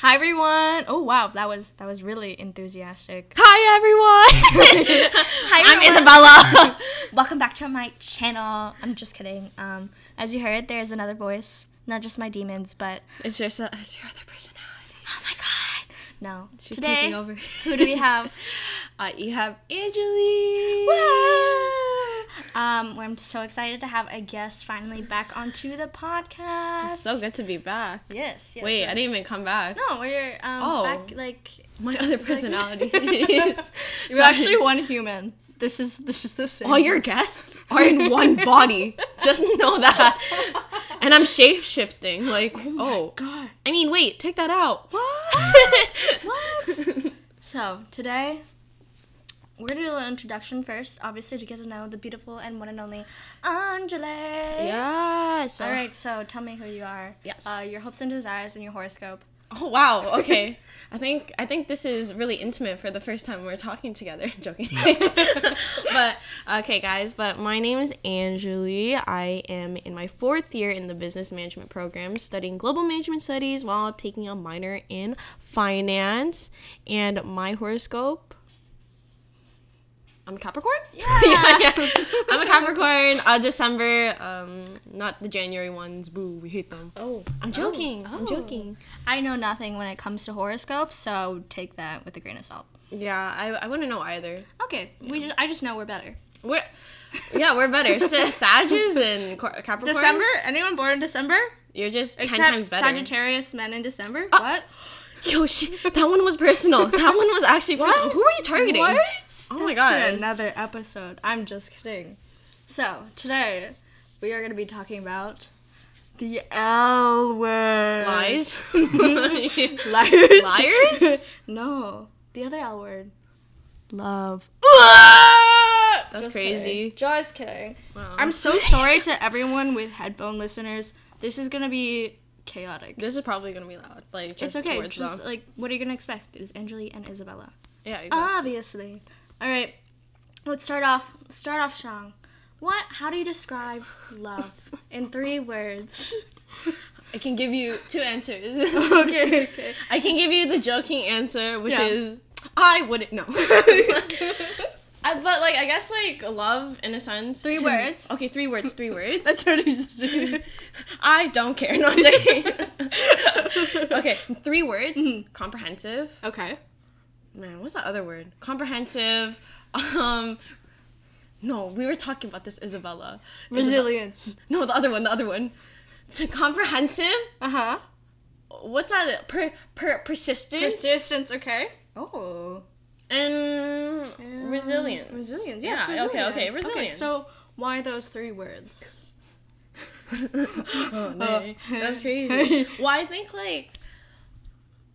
Hi everyone. Oh wow, that was that was really enthusiastic. Hi everyone. Hi I'm Isabella. Welcome back to my channel. I'm just kidding. Um, as you heard, there's another voice, not just my demons, but it's just a, it's your other personality. oh my god, no. She's Today, taking over. who do we have? Uh, you have Angeli. Um, I'm so excited to have a guest finally back onto the podcast. It's So good to be back. Yes. yes Wait, I didn't even come back. No, we're um Oh. back like My other personality is. you're actually one human. This is this is the same. All your guests are in one body. Just know that. And I'm shape shifting. Like, oh. God. I mean, wait, take that out. What? What? So today we're gonna do an introduction first, obviously to get to know the beautiful and one and only Angeli. Yes. All right. So tell me who you are. Yes. Uh, your hopes and desires and your horoscope. Oh wow. Okay. I think I think this is really intimate for the first time we're talking together. Joking. but okay, guys. But my name is Angeli. I am in my fourth year in the business management program, studying global management studies while taking a minor in finance. And my horoscope. I'm a Capricorn. Yeah. yeah, yeah. I'm a Capricorn. Uh, December. Um, not the January ones. Boo. We hate them. Oh. I'm joking. Oh. I'm joking. I know nothing when it comes to horoscopes, so take that with a grain of salt. Yeah, I, I wouldn't know either. Okay. We just I just know we're better. We're yeah, we're better. Sa- Sages and Cor- Capricorns. December? Anyone born in December? You're just ten times better. Sagittarius men in December. Ah, what? Yo, she, that one was personal. That one was actually personal. What? Who are you targeting? What? Oh my God. another episode. I'm just kidding. So today we are going to be talking about the L word. Lies. Liars. Liars? no, the other L word. Love. That's Just crazy. kidding. Just kidding. Wow. I'm so sorry to everyone with headphone listeners. This is gonna be chaotic. This is probably gonna be loud. Like just it's okay. Just them. like, what are you gonna expect? It is Angeli and Isabella. Yeah. Exactly. Obviously. All right. Let's start off. Start off strong. What? How do you describe love in three words? I can give you two answers. okay. Okay. I can give you the joking answer, which Yeah. is I wouldn't know. I, but like I guess like love in a sense. Three to- words. Okay, three words. Three words. That's what you just did. I don't care. No, I'm joking. okay, three words. Mm-hmm. Comprehensive. Okay. Man, what's the other word? Comprehensive. Um, no, we were talking about this, Isabella. Resilience. No, the other one. The other one. To comprehensive. Uh huh. What's that? Per, per persistence. Persistence. Okay. Oh. and resilience. Resilience. Yes. Yeah. Okay. Okay. resilience. Resilience. so why those three words? oh, no. that's crazy. well, I think like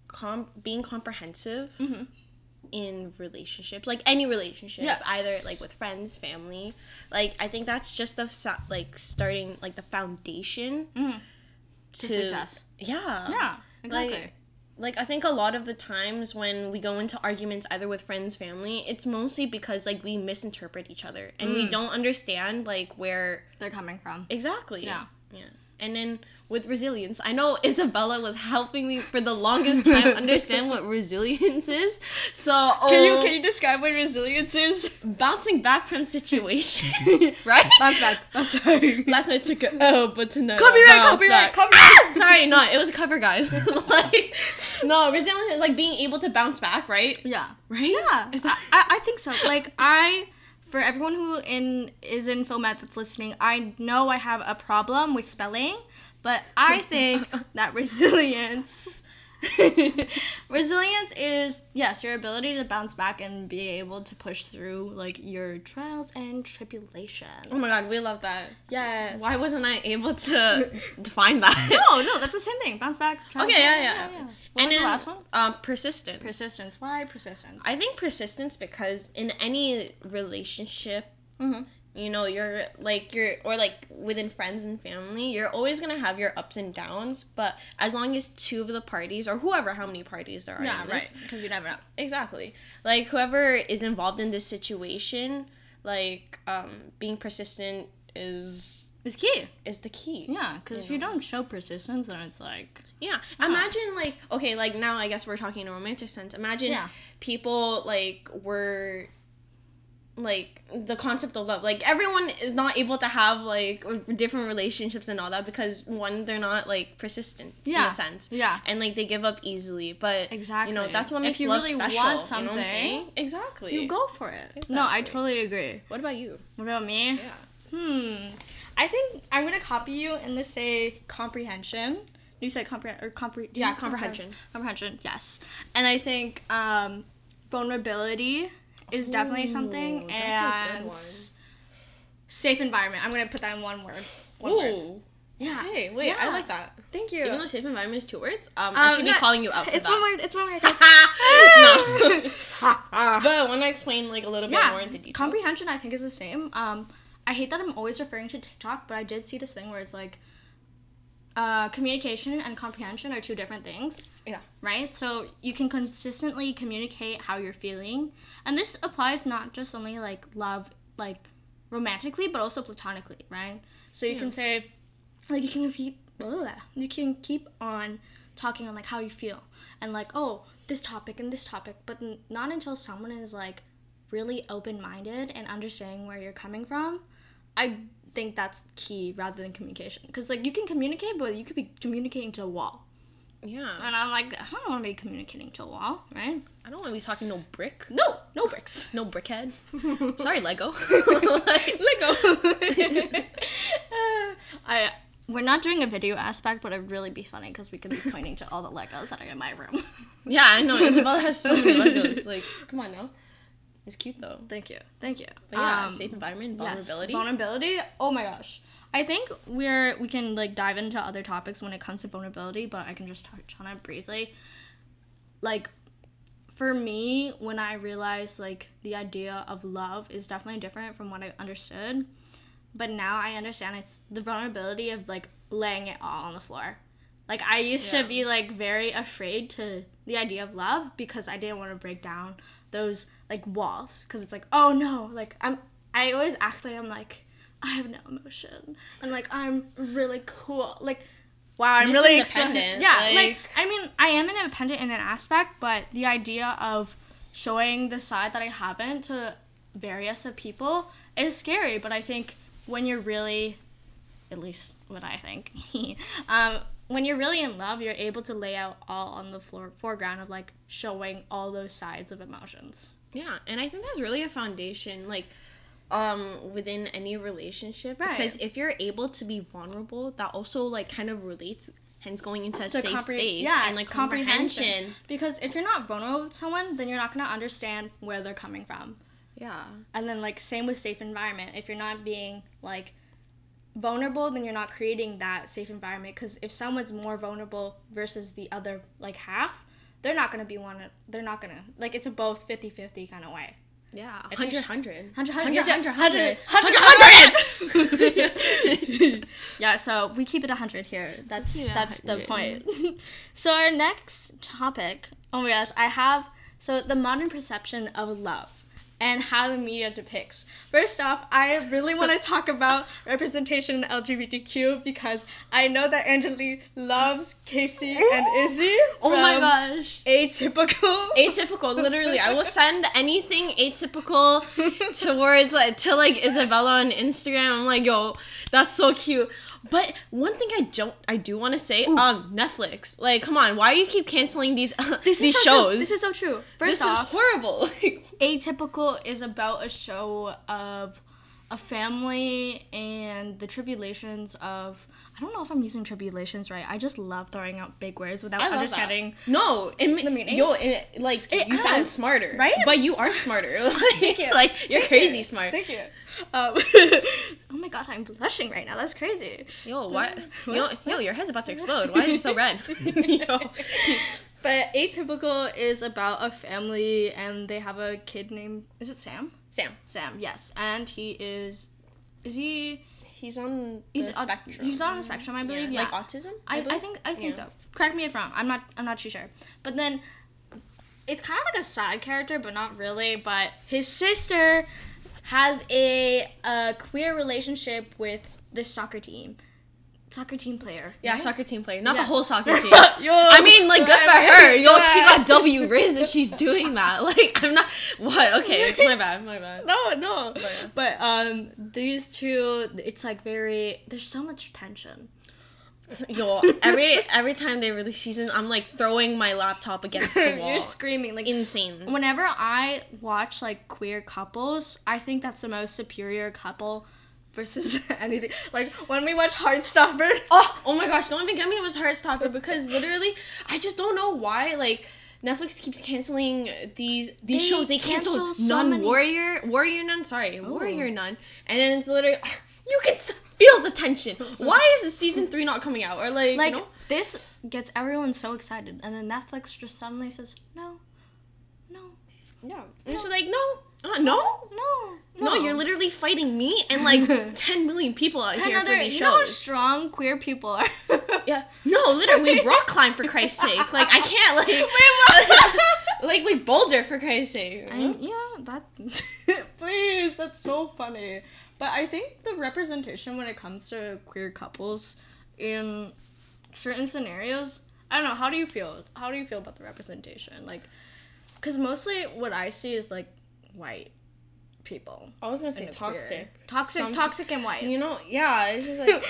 com- being comprehensive in relationships, like any relationship, Yes. either like with friends, family, like I think that's just the like starting like the foundation mm-hmm. To success. Yeah. Yeah. Exactly. Like, like I think a lot of the times when we go into arguments either with friends, family, it's mostly because like we misinterpret each other and we mm. don't understand like where They're coming from. exactly. Yeah. Yeah. And then with resilience, I know Isabella was helping me for the longest time understand what resilience is. So Can you oh, can you describe what resilience is? bouncing back from situations, right? Bounce back. Bounce back. Last night took a oh, but tonight Copyright, I bounce copyright, back. copyright. Sorry, no, it was a cover, guys. like, no, resilience is like being able to bounce back, right? Yeah. Right? Yeah. Is that- I, I think so. Like I for everyone who in is in Filmet that's listening, I know I have a problem with spelling, but I think that resilience resilience is yes, your ability to bounce back and be able to push through like your trials and tribulations. Oh my god, we love that. Yes. Why wasn't I able to define that? No, no, that's the same thing. Bounce back. Okay, yeah, yeah. What and was then, the last one? Um, persistence. Persistence. Why persistence? I think persistence because in any relationship, Mm-hmm. You know, you're like you're or like within friends and family, you're always gonna have your ups and downs. But as long as two of the parties or whoever, how many parties there are, yeah, right. Because you never know. exactly, like whoever is involved in this situation, like um, being persistent is is key. is the key. Yeah, because if you don't show persistence, then it's like Yeah. Imagine like okay, like now I guess we're talking in a romantic sense. Imagine Yeah. people like were like the concept of love. Like everyone is not able to have like different relationships and all that because one, they're not like persistent yeah. in a sense. Yeah. And like they give up easily. But exactly You know, that's what If makes you love really special. want you know something. Exactly. you go for it. No, I totally agree. What about you? What about me? Yeah. Hmm. I think I'm gonna copy you and just say comprehension. You said comprehend or compre- Yeah, comprehension. Comprehension, yes. And I think um, vulnerability is definitely something, Ooh, that's a good and one. safe environment. I'm gonna put that in one word. One word. Yeah. Hey, wait, I like that. Thank you. Even though safe environment is two words, um, I Um, should be no, calling you out for it. it's that. one word. It's one word. no. but when I explain like a little bit yeah, more into detail. comprehension I think is the same. Um, I hate that I'm always referring to TikTok, but I did see this thing where it's like, uh, communication and comprehension are two different things, yeah. right? So you can consistently communicate how you're feeling, and this applies not just only like love, like romantically, but also platonically, right? So you can say, like you can keep, ugh, you can keep on talking on like how you feel, and like oh this topic and this topic, but n- not until someone is like really open minded and understanding where you're coming from. I think that's key rather than communication. Because, like, you can communicate, but you could be communicating to a wall. Yeah. And I'm like, I don't want to be communicating to a wall, right? I don't want to be talking no brick. No, no bricks. No brickhead. Sorry, Lego. Lego. Uh, I. We're not doing a video aspect, but it'd really be funny because we could be pointing to all the Legos that are in my room. yeah, I know. Isabella has so many Legos. Like, come on now. It's cute though. thank you, thank you. But yeah, Um, safe environment, yes, vulnerability. vulnerability. Oh my gosh. I think we're we can like dive into other topics when it comes to vulnerability, but I can just touch on it briefly. Like for me, when I realized like the idea of love is definitely different from what I understood, but now I understand it's the vulnerability of like laying it all on the floor. Like I used Yeah. to be like very afraid to the idea of love because I didn't want to break down those like walls because it's like oh no like I'm I always act like I'm like I have no emotion and like I'm really cool like wow I'm Miss really Independent, yeah like, like- I mean I am independent in an aspect but the idea of showing the side that I haven't to various of people is scary but I think when you're really at least what I think. um, when you're really in love, you're able to lay out all on the floor foreground of like showing all those sides of emotions. Yeah, and I think that's really a foundation, like, um, within any relationship. Right. Because if you're able to be vulnerable, that also like kind of relates, hence going into a The safe compre- space yeah, and like comprehension. comprehension. Because if you're not vulnerable with someone, then you're not gonna understand where they're coming from. Yeah. And then like same with safe environment. If you're not being like vulnerable, then you're not creating that safe environment. Because if someone's more vulnerable versus the other like half, they're not gonna be one. They're not gonna like it's a both 50-50 kind of way. Yeah. If 100, 100. 100, 100, 100, 100, 100. Yeah, so we keep it 100 here. That's Yeah, that's the point. so our next topic, oh my gosh, I have so the modern perception of love and how the media depicts. First off, I really want to talk about representation in LGBTQ because I know that Angeli loves Casey and Izzy. Oh my gosh. Atypical. Atypical, literally. I will send anything atypical towards like to like Isabella on Instagram. I'm like, yo, that's so cute. But one thing I don't, I do want to say, um, Netflix. Like, come on, why do you keep canceling these this these is so shows? True. This is so true. First This off, is horrible. Atypical is about a show of a family and the tribulations of I don't know if I'm using tribulations right. I just love throwing out big words without understanding. that. No, it, The meaning? yo, it, like It you sound smarter, right? But you are smarter. Like, you. like you're crazy smart. Thank you. Um, oh my god, I'm blushing right now. That's crazy. Yo, what? Yo, yo, your head's about to explode. Why is it so red? yo. But Atypical is about a family and they have a kid named is it Sam? Sam, Sam, yes. And he is is he he's on he's the on- spectrum. He's on a spectrum, I believe. Yeah. Like autism? I, I believe? think I think Yeah. so. Correct me if wrong. I'm not I'm not too sure. But then it's kind of like a side character, but not really. But his sister has a, a queer relationship with this soccer team, soccer team player. Yeah, right? soccer team player, not the whole soccer team. Yo, I mean, like, good for her. Yo, she got W Riz if she's doing that. Like, I'm not. What? Okay, my bad, my bad. No, no. yeah. But um, these two, it's like very. There's so much tension. Yo, every every time they release season, I'm like throwing my laptop against the wall. You're screaming like. Insane. Whenever I watch like queer couples, I think that's the most superior couple versus anything. Like when we watch Heartstopper. Oh, oh my gosh! Don't even get me with Heartstopper because literally, I just don't know why. Like Netflix keeps canceling these these They shows. They canceled cancel so Nun many- Oh. Warrior Warrior Nun. Sorry, Warrior Nun, and then it's literally you can s- feel the tension. Why is the season three not coming out? Or like, Like you know? this gets everyone so excited, and then Netflix just suddenly says no, no, yeah, and she's like, no, uh, no. no, No, you're literally fighting me and like 10 million people out here Another, for these you know how strong queer people are. Yeah. No, literally, we rock climb for Christ's sake. Like, I can't, like, like, we boulder for Christ's sake. you know? I'm, yeah, that. Please, that's so funny. But I think the representation when it comes to queer couples in certain scenarios, I don't know. How do you feel? How do you feel about the representation? Like, because mostly what I see is like white people. I was gonna say a queer- toxic. toxic, Some- toxic, and white. You know, yeah, it's just like,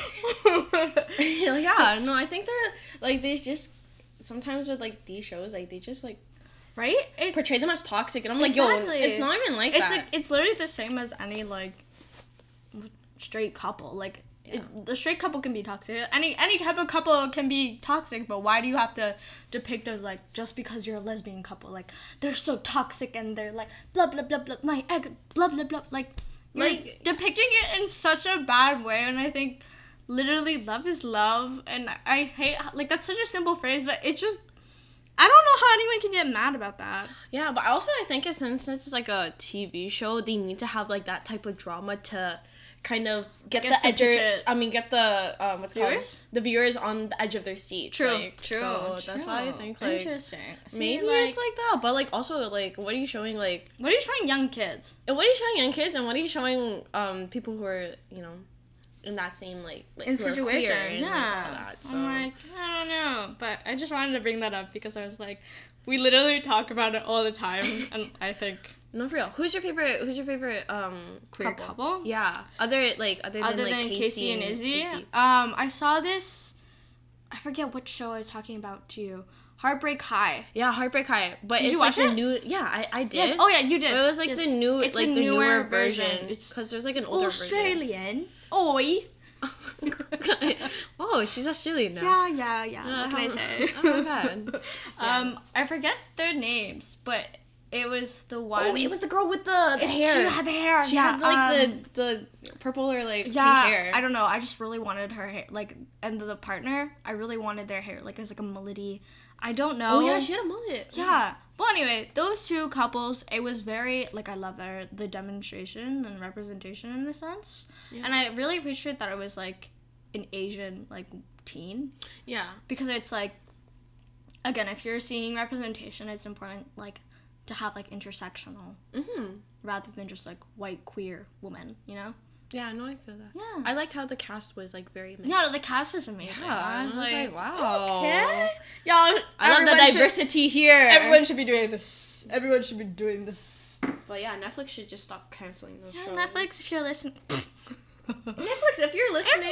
yeah, no, I think they're, like, they just, sometimes with, like, these shows, like, they just, like, right? It, portray them as toxic, and I'm Exactly. like, yo, it's not even like it's that. like it's literally the same as any like straight couple. Like it, the straight couple can be toxic. Any any type of couple can be toxic, but why do you have to depict as like just because you're a lesbian couple? Like they're so toxic and they're like blah blah blah blah my egg blah blah blah like Like- depicting it in such a bad way and I think literally love is love and I hate like that's such a simple phrase but it just I don't know how anyone can get mad about that. Yeah, but also I think since it's like a TV show, they need to have like that type of drama to kind of get the edge. I mean, get the um, what's it called the viewers on the edge of their seats. like, So that's why I think like interesting. See, maybe like, it's like that. But like also like what are you showing like what are you showing young kids? and what are you showing young kids and what are you showing um people who are you know in that same like like In situation, and, like, yeah. that. So I'm like, I don't know, but I just wanted to bring that up because I was like, we literally talk about it all the time, and I think no for real. Who's your favorite? Who's your favorite um Queer couple? Yeah, other like other than other like than Casey, and Izzy, Izzy. um, I saw this. I forget what show I was talking about to you. Heartbreak High. Yeah, Heartbreak High. But Did it's you like watch the it? new. Yeah, I, I did. Yes. Oh yeah, you did. But it was like Yes. the new, It's like the newer, newer version. version. It's because there's like an older version. Australian. Oi. oh, she's Australian now. Yeah, yeah, yeah. Uh, what can I say? oh my god. Um, I forget their names, but it was the one. Oh, it was the girl with the, the She had the hair. She yeah, had like um, the the purple or like yeah. pink hair. I don't know. I just really wanted her hair, like, and the partner. I really wanted their hair, like, as like a mullety. I don't know. Oh yeah, she had a mullet. Yeah. But anyway, those two couples, it was very like I love their the demonstration and representation in a sense, yeah. and I really appreciate that it was like an Asian like teen Yeah. because it's like again if you're seeing representation, it's important like to have like intersectional Mhm. rather than just like white queer woman, you know? Yeah, no, I feel that. Yeah. I liked how the cast was like very mixed. Yeah, the cast was amazing. Yeah, I was, like, wow. okay, y'all. I love the everyone should- diversity here. Everyone should be doing this. Everyone should be doing this. But yeah, Netflix should just stop canceling those Yeah, shows. Netflix, if you're listening. Netflix, if you're listening,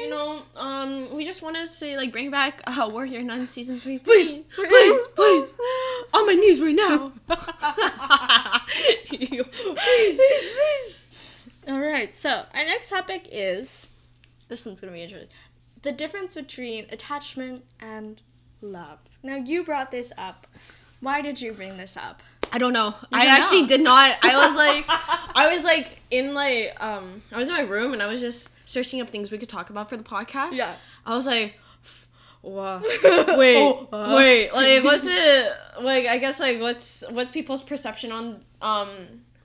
you know, um, we just want to say like bring back uh, Warrior Nun season three, Please, please, please, please, on my knees right now. please, please. All right. So our next topic is this one's gonna be interesting. The difference between attachment and love. Now you brought this up. Why did you bring this up? I don't know. I don't actually know. did not. I was like, I was like in like um, I was in my room and I was just searching up things we could talk about for the podcast. Yeah. I was like, wow, wait, Oh, uh. wait, like what's the like? I guess like what's what's people's perception on um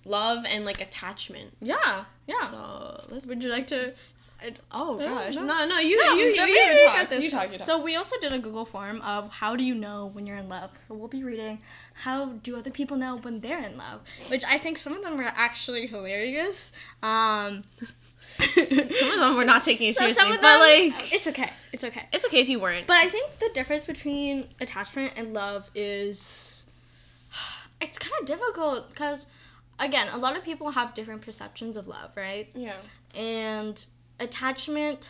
love and like attachment? Yeah. Yeah. So let's. Would you like to? I, Oh gosh, no. no, no, you, No, you, you, you, you you talk, you talk, you talk. So we also did a Google form of how do you know when you're in love. So we'll be reading how do other people know when they're in love, which I think some of them were actually hilarious. Um, some of them were not taking it So seriously, some of but like it's okay. It's okay. it's okay if you weren't. But I think the difference between attachment and love is it's kind of difficult because again, a lot of people have different perceptions of love, right? yeah. And attachment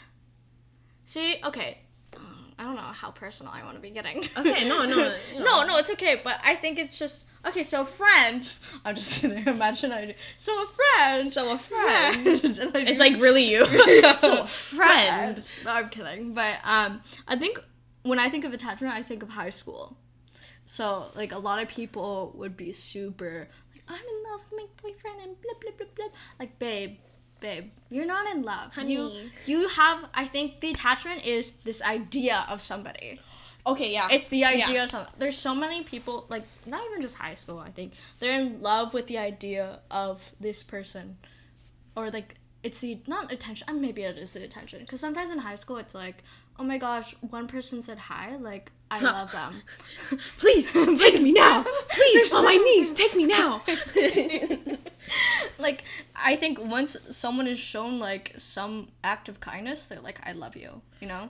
See, okay. I don't know how personal I want to be getting. Okay, no, no, you no, no, it's okay. But I think it's just okay. So a friend, I'm just kidding. Imagine I do. So a friend. So a friend. It's like really you. so a friend. no, I'm kidding. But um, I think when I think of attachment, I think of high school. So like a lot of people would be super like I'm in love with my boyfriend and blah blah blah blah. Like babe, babe, you're not in love. You Honey. you have. I think the attachment is this idea of somebody. Okay, yeah. It's the idea Yeah. of something. There's so many people like not even just high school. I think they're in love with the idea of this person, or like it's the not attention. Maybe it is the attention because sometimes in high school it's like, oh my gosh, one person said hi. Like I love them. Please take me now. Please on my knees, take me now. like I think once someone is shown like some act of kindness, they're like, I love you. You know.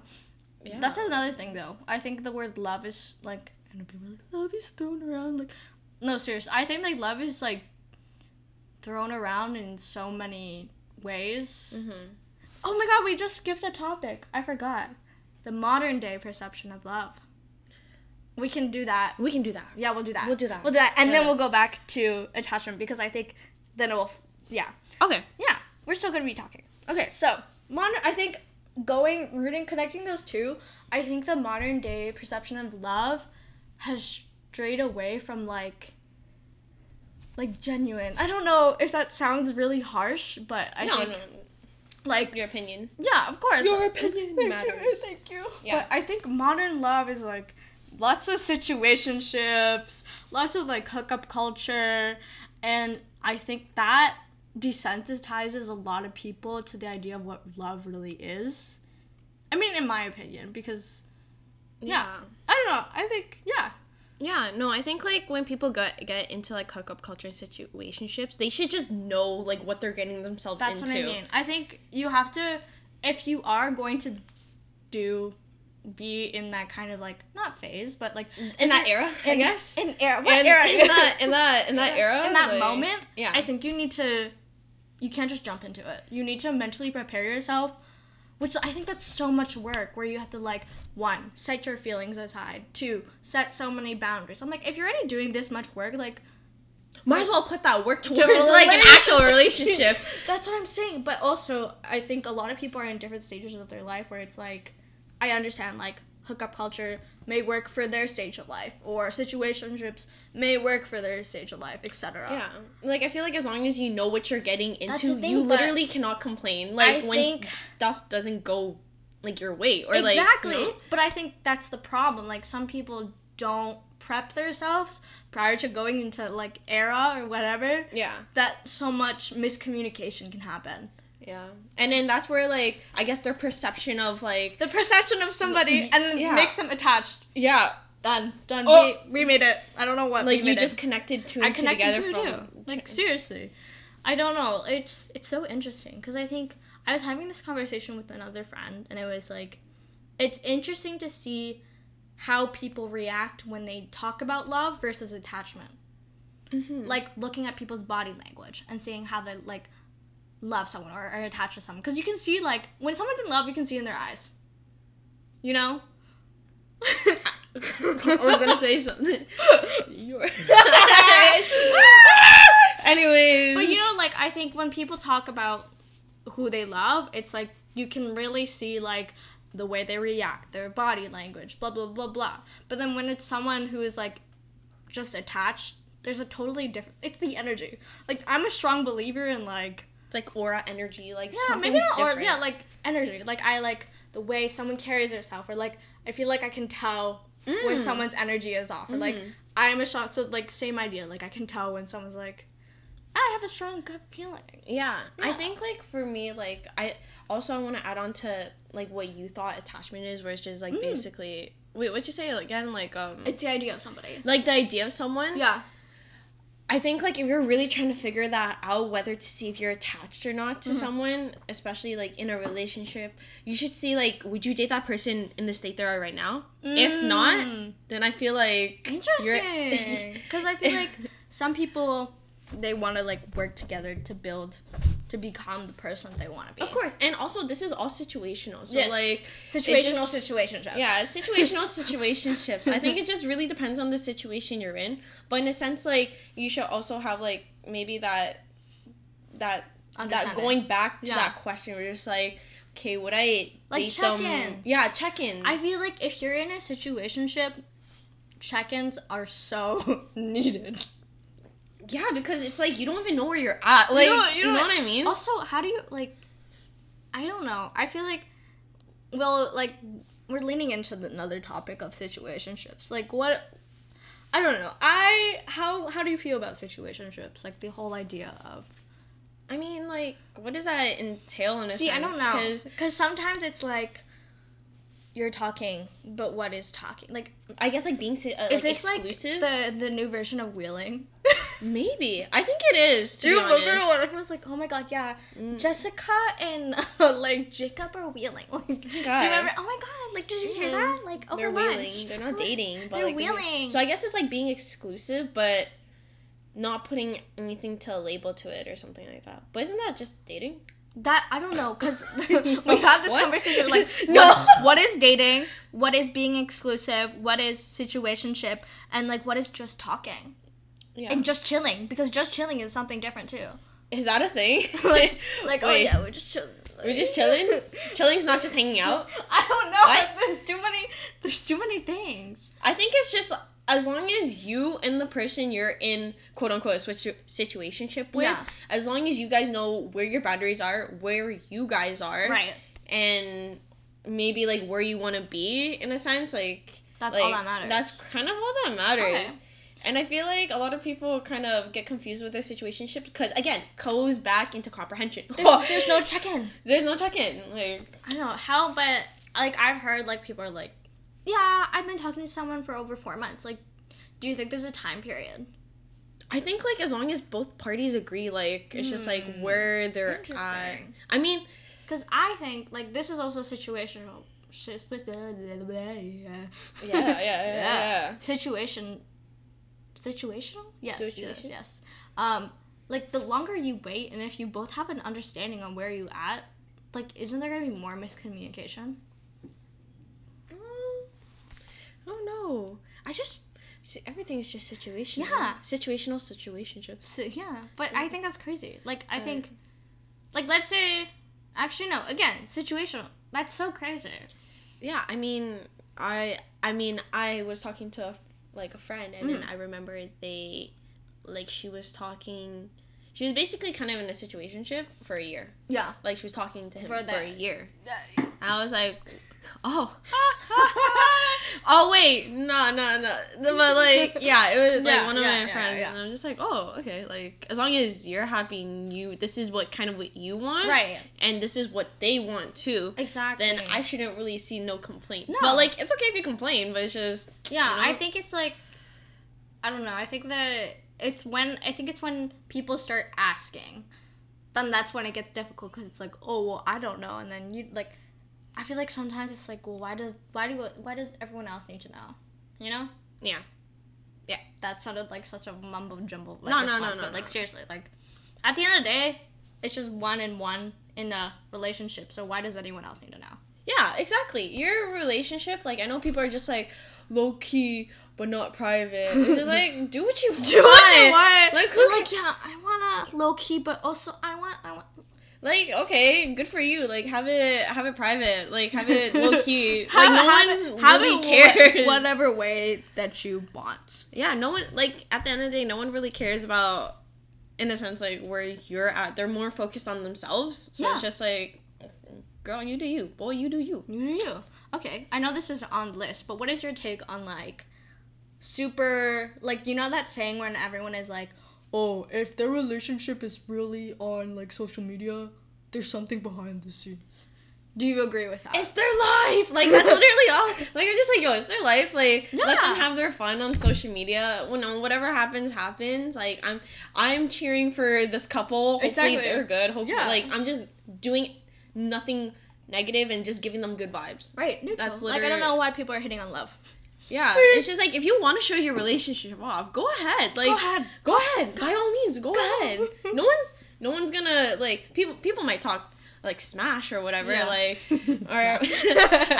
Yeah. That's another thing though. I think the word love is like I know people are like love is thrown around like no serious. I think like love is like thrown around in so many ways. Mm-hmm. Oh my god, we just skipped a topic. I forgot. The modern day perception of love. We can do that. we can do that. Yeah, we'll do that. We'll do that. We'll do that, and then Yeah. we'll go back to attachment because I think then it will. f- Yeah, Okay. yeah, we're still gonna be talking. Okay, so modern. I think going rooting connecting those two. I think the modern day perception of love has strayed away from like like genuine. I don't know if that sounds really harsh, but I No, think no, like your opinion. yeah, of course. Your opinion Thank matters. you. Thank you. Yeah. But I think modern love is like lots of situationships, lots of like hookup culture, and I think that desensitizes a lot of people to the idea of what love really is. I mean, in my opinion, because yeah, I don't know. I think yeah, Yeah, no, I think like when people get get into like hookup culture situationships, they should just know like what they're getting themselves that's into. what I mean. I think you have to, if you are going to do, be in that kind of like not phase, but like In that era, I guess. in era, what era? in that in that in that era, in that like- moment, yeah. I think you need to you can't just jump into it. You need to mentally prepare yourself, which I think that's so much work where you have to like one, set your feelings aside, two, set so many boundaries. I'm like if you're already doing this much work, like might as well put that work towards like an actual relationship. that's what I'm saying. But also, I think a lot of people are in different stages of their life where it's like, I understand like hookup culture may work for their stage of life, or situationships may work for their stage of life, etc. yeah, like I feel like as long as you know what you're getting into, thing, you literally cannot complain. Like I when think- stuff doesn't go like your way or exactly. like you know? But I think that's the problem. Like some people don't prep themselves prior to going into like era or whatever. yeah. That so much miscommunication can happen. Yeah. And then that's where like I guess their perception of like The perception of somebody and then Yeah. makes them attached. yeah, Done. Done. Oh. We, we made it. I don't know what. like you just it. connected two I and two connected together to it from too. Like seriously, I don't know. It's it's so interesting because I think I was having this conversation with another friend, and it was like, it's interesting to see how people react when they talk about love versus attachment. Mm-hmm. Like looking at people's body language and seeing how they like love someone or are attached to someone, because you can see like when someone's in love, you can see in their eyes. You know. I was gonna say something. Anyways. But you know, like I think when people talk about who they love, it's like you can really see like the way they react, their body language, blah blah blah blah. But then when it's someone who is like just attached, there's a totally different. It's the energy. Like I'm a strong believer in like it's like aura energy, like yeah, something's maybe not different. yeah, like energy. Like I like the way someone carries herself, or like I feel like I can tell when Mm. someone's energy is off, or like Mm-hmm. I am a strong. So like same idea. Like I can tell when someone's like, I have a strong gut feeling. Yeah, I think like for me, like I also I want to add on to like what you thought attachment is, where it's just like basically wait, what'd you say again? Like um, It's the idea of somebody. like the idea of someone. Yeah. I think like if you're really trying to figure that out, whether to see if you're attached or not to Mm-hmm. someone, especially like in a relationship, you should see like would you date that person in the state they are right now? If not, Mm. then I feel like Interesting. Because I feel like some people they want to like work together to build to become the person they want to be. of course, and also this is all situational. So Yes. like situational just- situationships. Yeah, situational situationships. I think it just really depends on the situation you're in. But in a sense, like you should also have like maybe that that that going back to Yeah. that question. We're just like, okay, would I Like date them? check-ins. Yeah, check-ins. I feel like if you're in a situationship, check-ins are so needed. Yeah, because it's like you don't even know where you're at. Like you, know- you know, know- what I mean? Also, how do you like? I don't know. I feel like, well, like we're leaning into the, another topic of situationships. Like what? I don't know. I how how do you feel about situationships? Like the whole idea of. I mean, like, what does that entail in a See, sense? I don't know. Because sometimes it's like. You're talking, but what is talking? Like, I guess like being uh, is like, this exclusive. like the the new version of wheeling? Maybe I think it is. To Do you remember honest. when I was like, oh my god, yeah, Jessica and like Jacob are wheeling? Like, do you God. remember? Oh my god, like, did you hear Mhm. that? Like, over they're lunch. wheeling. They're not dating, but they're like, wheeling. So I guess it's like being exclusive, but not putting anything to a label to it or something like that. But isn't that just dating? That I don't know because we had this What? conversation like, No. what, what is dating? What is being exclusive? What is situationship? And like, what is just talking Yeah. and just chilling? Because just chilling is something different too. Is that a thing? Like, like oh yeah, we're just chilling. We're just chilling. Chilling's not just hanging out. I don't know. What? There's too many. There's too many things. I think it's just as long as you and the person you're in quote unquote a switch situationship with, Yeah. as long as you guys know where your boundaries are, where you guys are, Right. and maybe like where you want to be in a sense, like That's like, all that matters. That's kind of all that matters. Okay. And I feel like a lot of people kind of get confused with their situationship because again, goes back into comprehension. There's, there's no check-in. There's no check-in. Like I don't know how, but like I've heard like people are like, yeah, I've been talking to someone for over four months. Like, do you think there's a time period? I think like as long as both parties agree, like it's just like where they're at. Hmm. I mean, Because I think like this is also situational. shit, supposed to- yeah, yeah, yeah, yeah. Situation. Situational? Yes. Yes. Yes. Um, like the longer you wait, and if you both have an understanding on where you at, like, isn't there gonna be more miscommunication? Mm, I don't know. I just see, everything's just situational. Yeah. situational situationships. So yeah, but I think that's crazy. Like I think, like let's say, actually no, again situational. That's so crazy. Yeah, I mean, I I mean, I was talking to a, like a friend, and then mm-hmm. I remember they, like, she was talking. She was basically kind of in a situationship for a year. Yeah. Like she was talking to him For for, a year. Yeah, I was like, oh, oh wait, no, no, no. But like, yeah, it was like Yeah, one of yeah, my yeah, friends, and I'm just like, oh, okay. Like as long as you're happy, and you this is what kind of what you want, Right. And this is what they want too. Exactly. Then I shouldn't really see no complaints. No. But like, it's okay if you complain, but it's just Yeah, you know? I think it's like I don't know. I think that it's when I think it's when people start asking, then that's when it gets difficult because it's like, oh well, I don't know, and then you like, I feel like sometimes it's like, well, why does why do why does everyone else need to know? You know, yeah. Yeah. That sounded like such a mumbo jumbo. Like, No, no, response, no, no, But like no. seriously, like at the end of the day, it's just one and one in a relationship. So why does anyone else need to know? Yeah, exactly. Your relationship, like I know people are just like low key but not private. It's just like do what you want. Do what you want. Like, like, yeah, I wanna low key, but also I want I want like okay, good for you. Like have it have it private. Like have it low key. like Have- no have one have really cares. whatever way that you want. Yeah, no one like at the end of the day, no one really cares about in a sense like where you're at. They're more focused on themselves. So Yeah. it's just like girl, you do you. Boy, you do you. You do you. Okay, I know this is on the list, but what is your take on like super like you know that saying when everyone is like, oh, if their relationship is really on like social media, there's something behind the scenes. Do you agree with that? It's their life. Like that's literally all. Like I'm just like, yo, it's their life. Like let them have their fun on social media. When uh, whatever happens, happens. Like I'm, I'm cheering for this couple. Hopefully Exactly. they're good. Hopefully, Yeah. like I'm just doing nothing negative and just giving them good vibes. right, neutral. That's literally... like I don't know why people are hitting on love. Yeah, it's just like if you want to show your relationship off, go ahead. Like Go ahead. Go ahead. By all means, go, ahead. No one's no one's gonna like people people might talk like smash or whatever, Yeah. like or I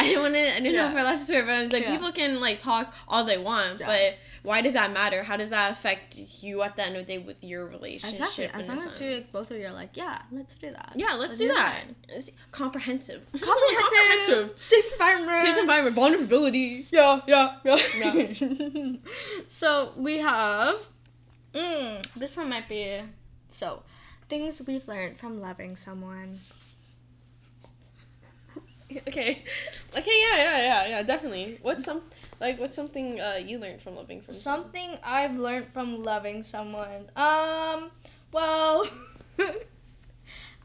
didn't want to I didn't know Yeah. for last to but it's like Yeah. people can like talk all they want, Yeah. but why does that matter? How does that affect you at the end of the day with your relationship? Exactly. As long as you both of you are like, yeah, let's do that. yeah, let's do that. It's comprehensive. Comprehensive. Safe environment. Safe environment, vulnerability. Yeah, yeah, yeah. so we have. Mm, this one might be. So, things we've learned from loving someone. Okay. Okay, yeah, yeah, yeah, yeah, definitely. What's some like what's something uh, you learned from loving from someone? Something I've learned from loving someone. Um, well.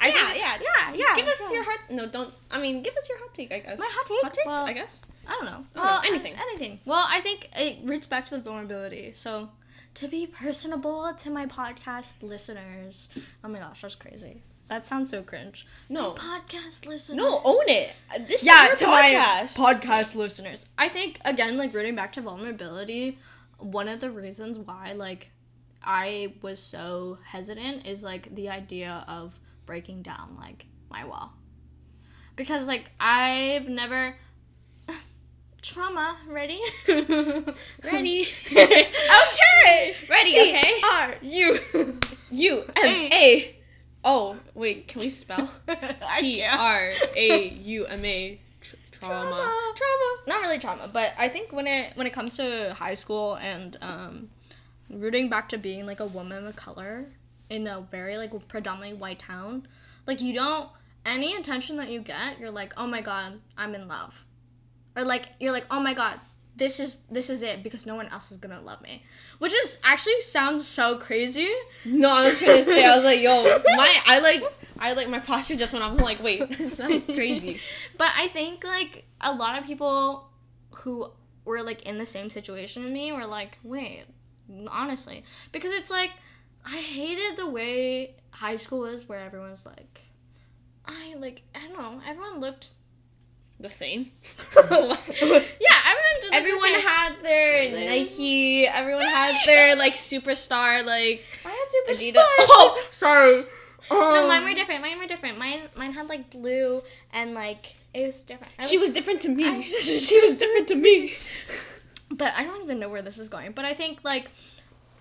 I yeah, think- yeah, yeah, yeah. Give us yeah. your hot no, don't I mean give us your hot take, I guess. My hot take? Hot take, Well- I guess. I don't know. I don't know, Well, anything. anything. Well, I think it roots back to the vulnerability. So, to be personable to my podcast listeners. Oh my gosh, that's crazy. That sounds so cringe. No. Podcast listeners. No, own it. This Yeah, is to your podcast. my podcast listeners. I think again, like rooting back to vulnerability. One of the reasons why, like, I was so hesitant is like the idea of breaking down like my wall, because like I've never trauma ready Ready. okay Ready, okay? are you U M A Oh, wait, can we spell? T. R A U M A Tr- trauma. Trauma. Trauma. not really trauma, but I think when it when it comes to high school and um, rooting back to being like a woman of color in a very like predominantly white town, like you don't any attention that you get, you're like, oh my god, I'm in love, or like you're like, oh my god, this is this is it because no one else is gonna love me, which is actually sounds so crazy. No, I was gonna say, I was like, yo, my, I like, I like, my posture just went off. I'm like, wait, that's crazy. But I think like a lot of people who were like in the same situation as me were like, wait, honestly, because it's like I hated the way high school was, where everyone's like, I like I don't know, everyone looked. The same. Yeah, everyone everyone the had their Nike. Everyone had their like superstar like I had super Adidas. Oh, sorry. No, Um, mine were different. Mine were different. Mine mine had like blue and like it was different. I She was different to me. I- she was different to me. but I don't even know where this is going. But I think like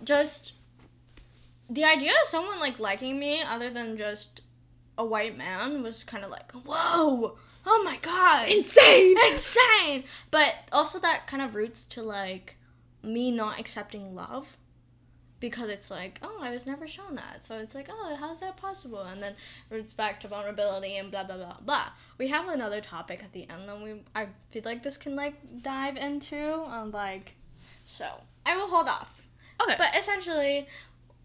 just the idea of someone like liking me other than just a white man was kind of like whoa, oh my god, Insane. insane. But also that kind of roots to like me not accepting love because it's like oh I was never shown that, so it's like oh how's that possible? And then roots back to vulnerability and blah blah blah blah. We have another topic at the end that we I feel like this can like dive into um like so I will hold off. Okay. But essentially,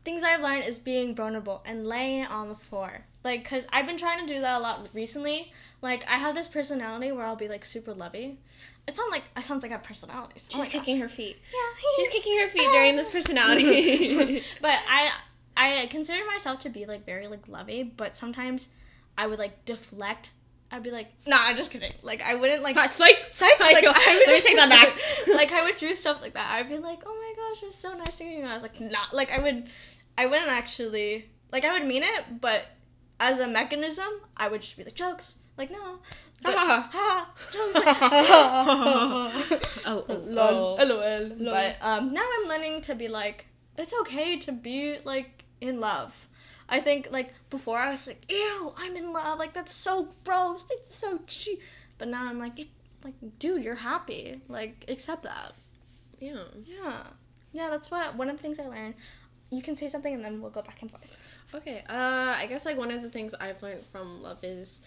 things I've learned is being vulnerable and laying it on the floor. Like, cause I've been trying to do that a lot recently. Like, I have this personality where I'll be like super lovey. It sounds like it sounds like I have personalities. Oh She's gosh. kicking her feet. Yeah. She's kicking her feet during this personality. but I I consider myself to be like very like lovey, but sometimes I would like deflect. I'd be like, nah, I'm just kidding. Like I wouldn't like psych. Psych, like, I would, Let me take that back. like I would do stuff like that. I'd be like, oh my gosh, it's so nice to meet you. And I was like, nah. like I would, I wouldn't actually like I would mean it, but as a mechanism, I would just be like jokes, like no, but, Ha. ha, like, oh, oh, lol, oh. lol. But um, now I'm learning to be like, it's okay to be like in love. I think like before I was like, ew, I'm in love. Like that's so gross. It's so cheap. But now I'm like, it's like, dude, you're happy. Like accept that. Yeah. Yeah, yeah. That's what one of the things I learned. You can say something and then we'll go back and forth. Okay. Uh, I guess like one of the things I've learned from love is.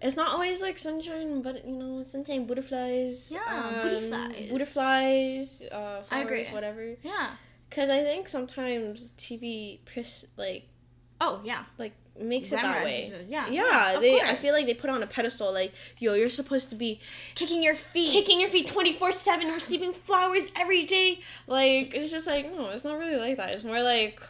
It's not always like sunshine, but you know, sunshine, butterflies. Yeah, butterflies. Butterflies, uh, flowers, whatever. Yeah. Because I think sometimes TV, pres- like, Oh yeah. like makes it that way. Yeah, yeah. yeah, they, I feel like they put on a pedestal, like, yo, you're supposed to be Kicking your feet. kicking your feet twenty four seven, receiving flowers every day. Like, it's just like, no, it's not really like that. It's more like.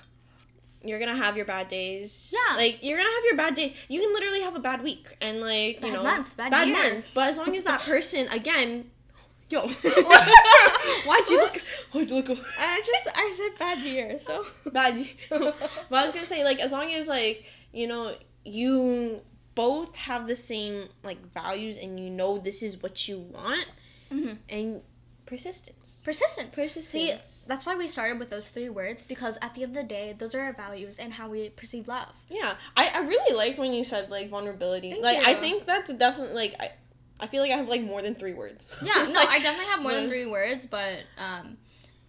You're gonna have your bad days. Yeah. Like you're gonna have your bad day. You can literally have a bad week and like Bad you know month, bad year. month. But as long as that person again, yo, why'd you look? Why'd you look? I just I said bad year, so bad. Year. but I was gonna say like as long as like you know you both have the same like values and you know this is what you want Mhm. and persistence. persistence. Persistence. See, that's why we started with those three words because at the end of the day, those are our values and how we perceive love. Yeah, I, I really liked when you said like vulnerability. Thank like I think that's definitely like I, I feel like I have like more than three words. Yeah, no, Like, I definitely have more than three words, but um,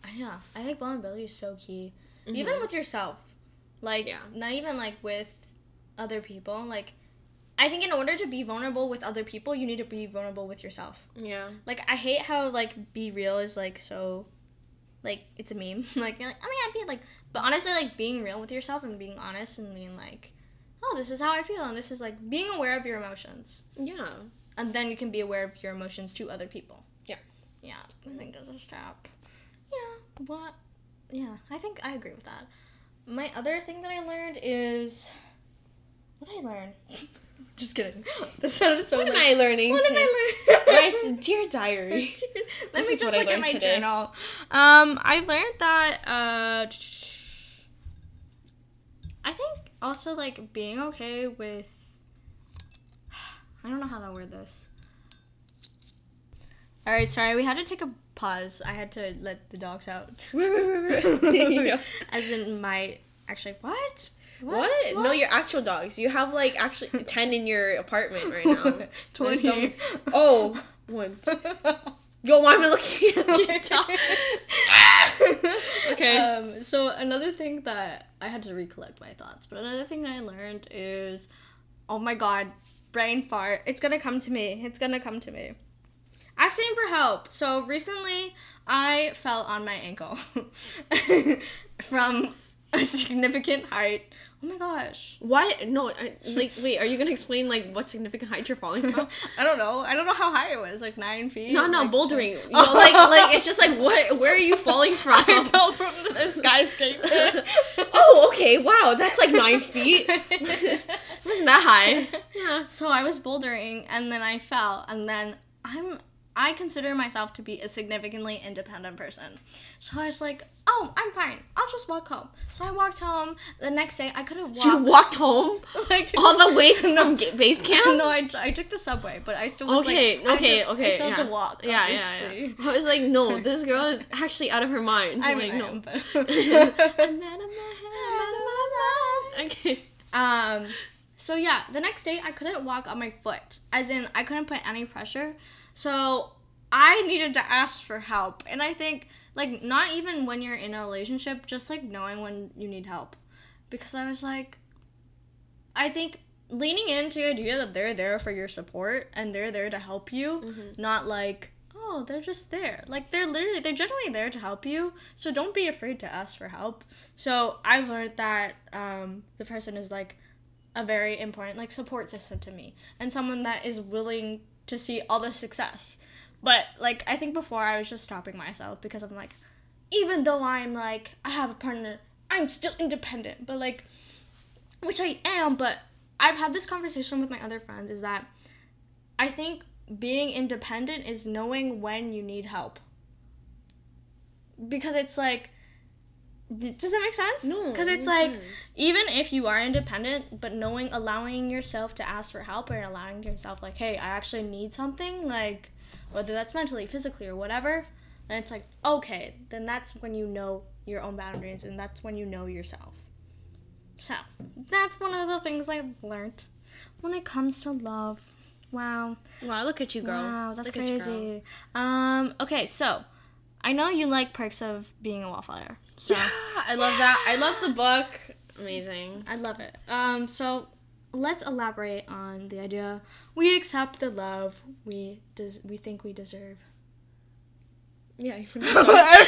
I yeah, I think vulnerability is so key, even with yourself, like Yeah. not even like with other people. Like, I think in order to be vulnerable with other people, you need to be vulnerable with yourself. Yeah. Like, I hate how like BeReal is like so, like it's a meme. like you're like, oh my god, be like, but honestly, like being real with yourself and being honest and being like, oh, this is how I feel, and this is like being aware of your emotions Yeah. and then you can be aware of your emotions to other people. Yeah. Yeah, I think that's a step. Yeah, what? Yeah, I think I agree with that. My other thing that I learned is. What did I learn? Just kidding. That sounded so What am I learning? What today? am I learning? My dear diary. Let This me just look at my today. journal. Um, I learned that uh, I think also like being okay with. I don't know how to word this. All right, sorry, we had to take a pause. I had to let the dogs out. As in my actually what? What? No, your actual dogs. You have like actually ten in your apartment right now. Twenty. some- oh, one. Yo, why am I looking at your dog? okay. Um, so another thing that I had to recollect my thoughts, but another thing I learned is, oh my god, brain fart. It's gonna come to me. It's gonna come to me. Asking for help. So recently, I fell on my ankle from a significant height. Oh my gosh. Why? No, I, like, wait. Are you gonna explain like what significant height you're falling from? I don't know. I don't know how high it was. Like nine feet. No, no, like, bouldering. You know, like, like it's just like what? Where are you falling from? I fell from the skyscraper. oh, okay. Wow, that's like nine feet. Wasn't that high? Yeah. So I was bouldering and then I fell and then I'm I consider myself to be a significantly independent person. So I was like, "Oh, I'm fine. I'll just walk home." So I walked home. The next day I couldn't walk. You walked home like all the way from ga- base camp. No, I, I took the subway, but I still was Okay, like okay, to- okay. I still yeah. had to walk. Yeah, yeah, obviously. yeah. I was like, no, this girl is actually out of her mind. I I'm mean, like, I no. am, but I'm out of my head, out of my mind. Okay. Um, so yeah, the next day I couldn't walk on my foot, as in I couldn't put any pressure. So I needed to ask for help, and I think like not even when you're in a relationship, just like knowing when you need help, because I was like, I think leaning into the idea that they're there for your support and they're there to help you, not like. Oh, they're just there. Like they're literally they're generally there to help you. So don't be afraid to ask for help. So I learned that um, the person is like a very important like support system to me and someone that is willing to see all the success. But like I think before I was just stopping myself because I'm like, even though I'm like I have a partner, I'm still independent. But like, which I am. But I've had this conversation with my other friends is that I think being independent is knowing when you need help. Because it's like, d- does that make sense? No, Because it's like, sense. even if you are independent, but knowing, allowing yourself to ask for help or allowing yourself, like, hey, I actually need something, like, whether that's mentally, physically, or whatever, then it's like, okay, then that's when you know your own boundaries and that's when you know yourself. So, that's one of the things I've learned when it comes to love. Wow. Wow, look at you, girl. Wow, that's Look crazy. Um, okay, so I know you like perks of being a wallflower. So Yeah, I love that. I love the book. Amazing. I love it. Um, so let's elaborate on the idea we accept the love we des- we think we deserve. Yeah, you I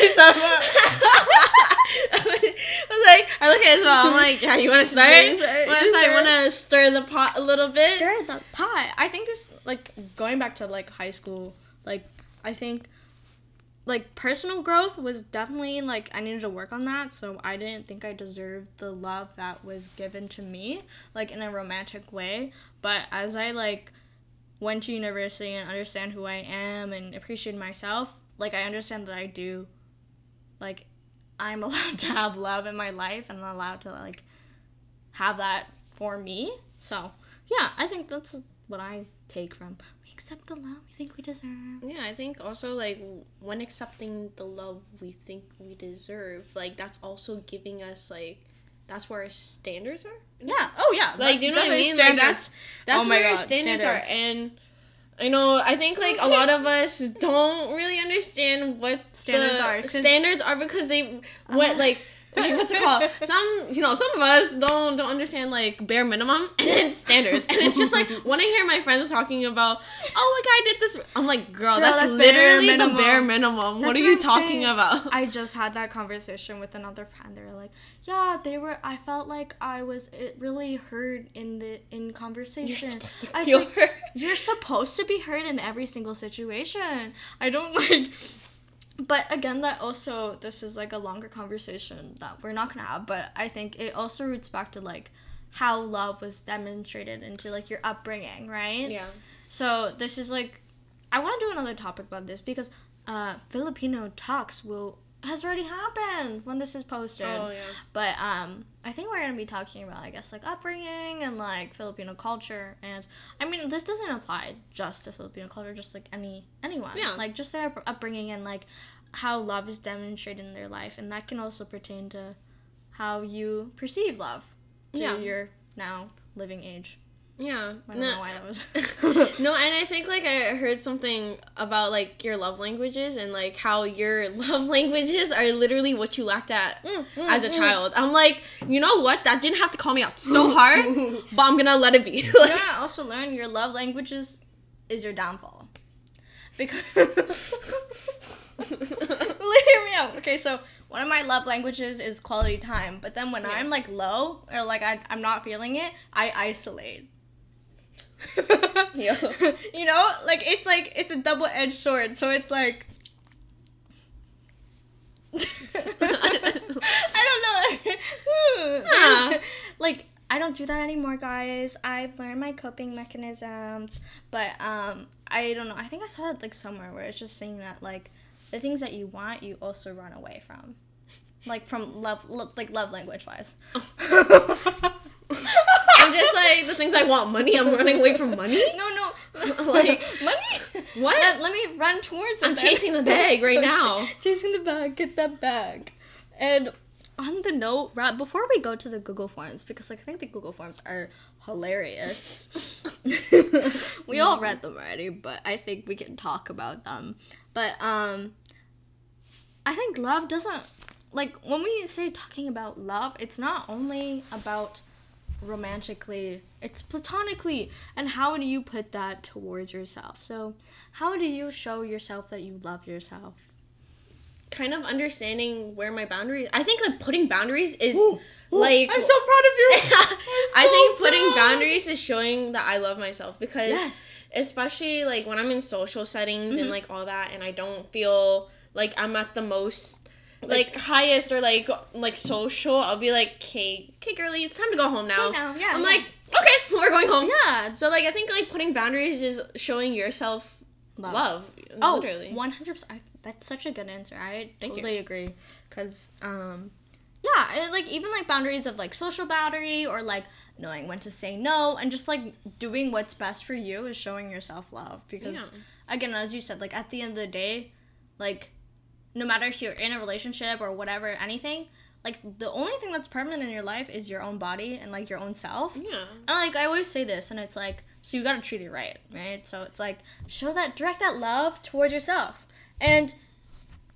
was like, I look at as well. I'm like, yeah, you want to start? Guess I want to stir the pot a little bit. Stir the pot. I think this, like, going back to like high school, like, I think, like, personal growth was definitely like I needed to work on that. So I didn't think I deserved the love that was given to me, like in a romantic way. But as I like went to university and understand who I am and appreciate myself, like I understand that I do, like, I'm allowed to have love in my life and I'm allowed to like have that for me. So yeah, I think that's what I take from accept the love we think we deserve. Yeah, I think also like when accepting the love we think we deserve, like that's also giving us like that's where our standards are. Yeah. Oh yeah. Like do you know what I mean? Like that's that's Oh where our standards, standards. are, and I know I think like a lot of us don't really understand what Standards the are, Standards are because they what uh. like. Like what's it called? Some you know, some of us don't don't understand like bare minimum and then standards. And it's just like when I hear my friends talking about, oh my god, I did this I'm like, girl, Girl, that's, that's bare literally the bare minimum. what That's are you I'm talking saying. about? I just had that conversation with another friend. They were like, "Yeah, they were. I felt like I was it really heard in the in conversation. You're supposed to I feel said, heard. You're supposed to be heard in every single situation. I don't like." But again, that also this is like a longer conversation that we're not gonna have. But I think it also roots back to like how love was demonstrated into like your upbringing, right? yeah. So this is like, I want to do another topic about this because uh, Filipino talks will has already happened when this is posted. Oh, yeah. But um, I think we're gonna be talking about I guess like upbringing and like Filipino culture and I mean this doesn't apply just to Filipino culture, just like any anyone. Yeah. Like just their upbringing and like how love is demonstrated in their life, and that can also pertain to how you perceive love to Yeah. your now living age. Yeah. I don't No- know why that was. no, and I think like I heard something about like your love languages and like how your love languages are literally what you lacked at Mm, as a child. I'm like, you know what? That didn't have to call me out so hard, but I'm gonna let it be. Like- gonna also learn your love languages is your downfall. Because hear me out. Okay, so one of my love languages is quality time, but then when I'm like low or like I, I'm not feeling it, I isolate. Yo. you know, like it's like it's a double edged sword. So it's like I don't know. Huh. like I don't do that anymore, guys. I've learned my coping mechanisms, but um, I don't know. I think I saw it like somewhere where it's just saying that like the things that you want, you also run away from, like from love, lo- like love language wise. I'm just like the things I want money. I'm running away from money. No, no, Like, money. what? Let, let me run towards it. I'm then. chasing the bag right now. ch- chasing the bag. Get that bag. And on the note, right before we go to the Google Forms, because like I think the Google Forms are hilarious. we all read them already, but I think we can talk about them. But um, I think love doesn't like when we say talking about love, it's not only about romantically it's platonically and how do you put that towards yourself? So how do you show yourself that you love yourself? Kind of understanding where my boundaries. I think like putting boundaries is like I'm so proud of you. I think putting boundaries is showing that I love myself because yes. especially like when I'm in social settings and mm-hmm. like all that and I don't feel like I'm at the most like, highest or like like social, I'll be like, okay, okay, girly, it's time to go home now. Okay, now, yeah, I'm yeah. like, okay, we're going home. yeah So like I think like putting boundaries is showing yourself Love. love. oh literally. 100% that's such a good answer i Thank you. totally agree because um yeah and like even like boundaries of like social boundary or like knowing when to say no and just like doing what's best for you is showing yourself love because again as you said like at the end of the day like no matter if you're in a relationship or whatever anything like the only thing that's permanent in your life is your own body and like your own self Yeah. and like I always say this, and it's like, so you gotta treat it right, right? So it's like, show that, direct that love towards yourself. And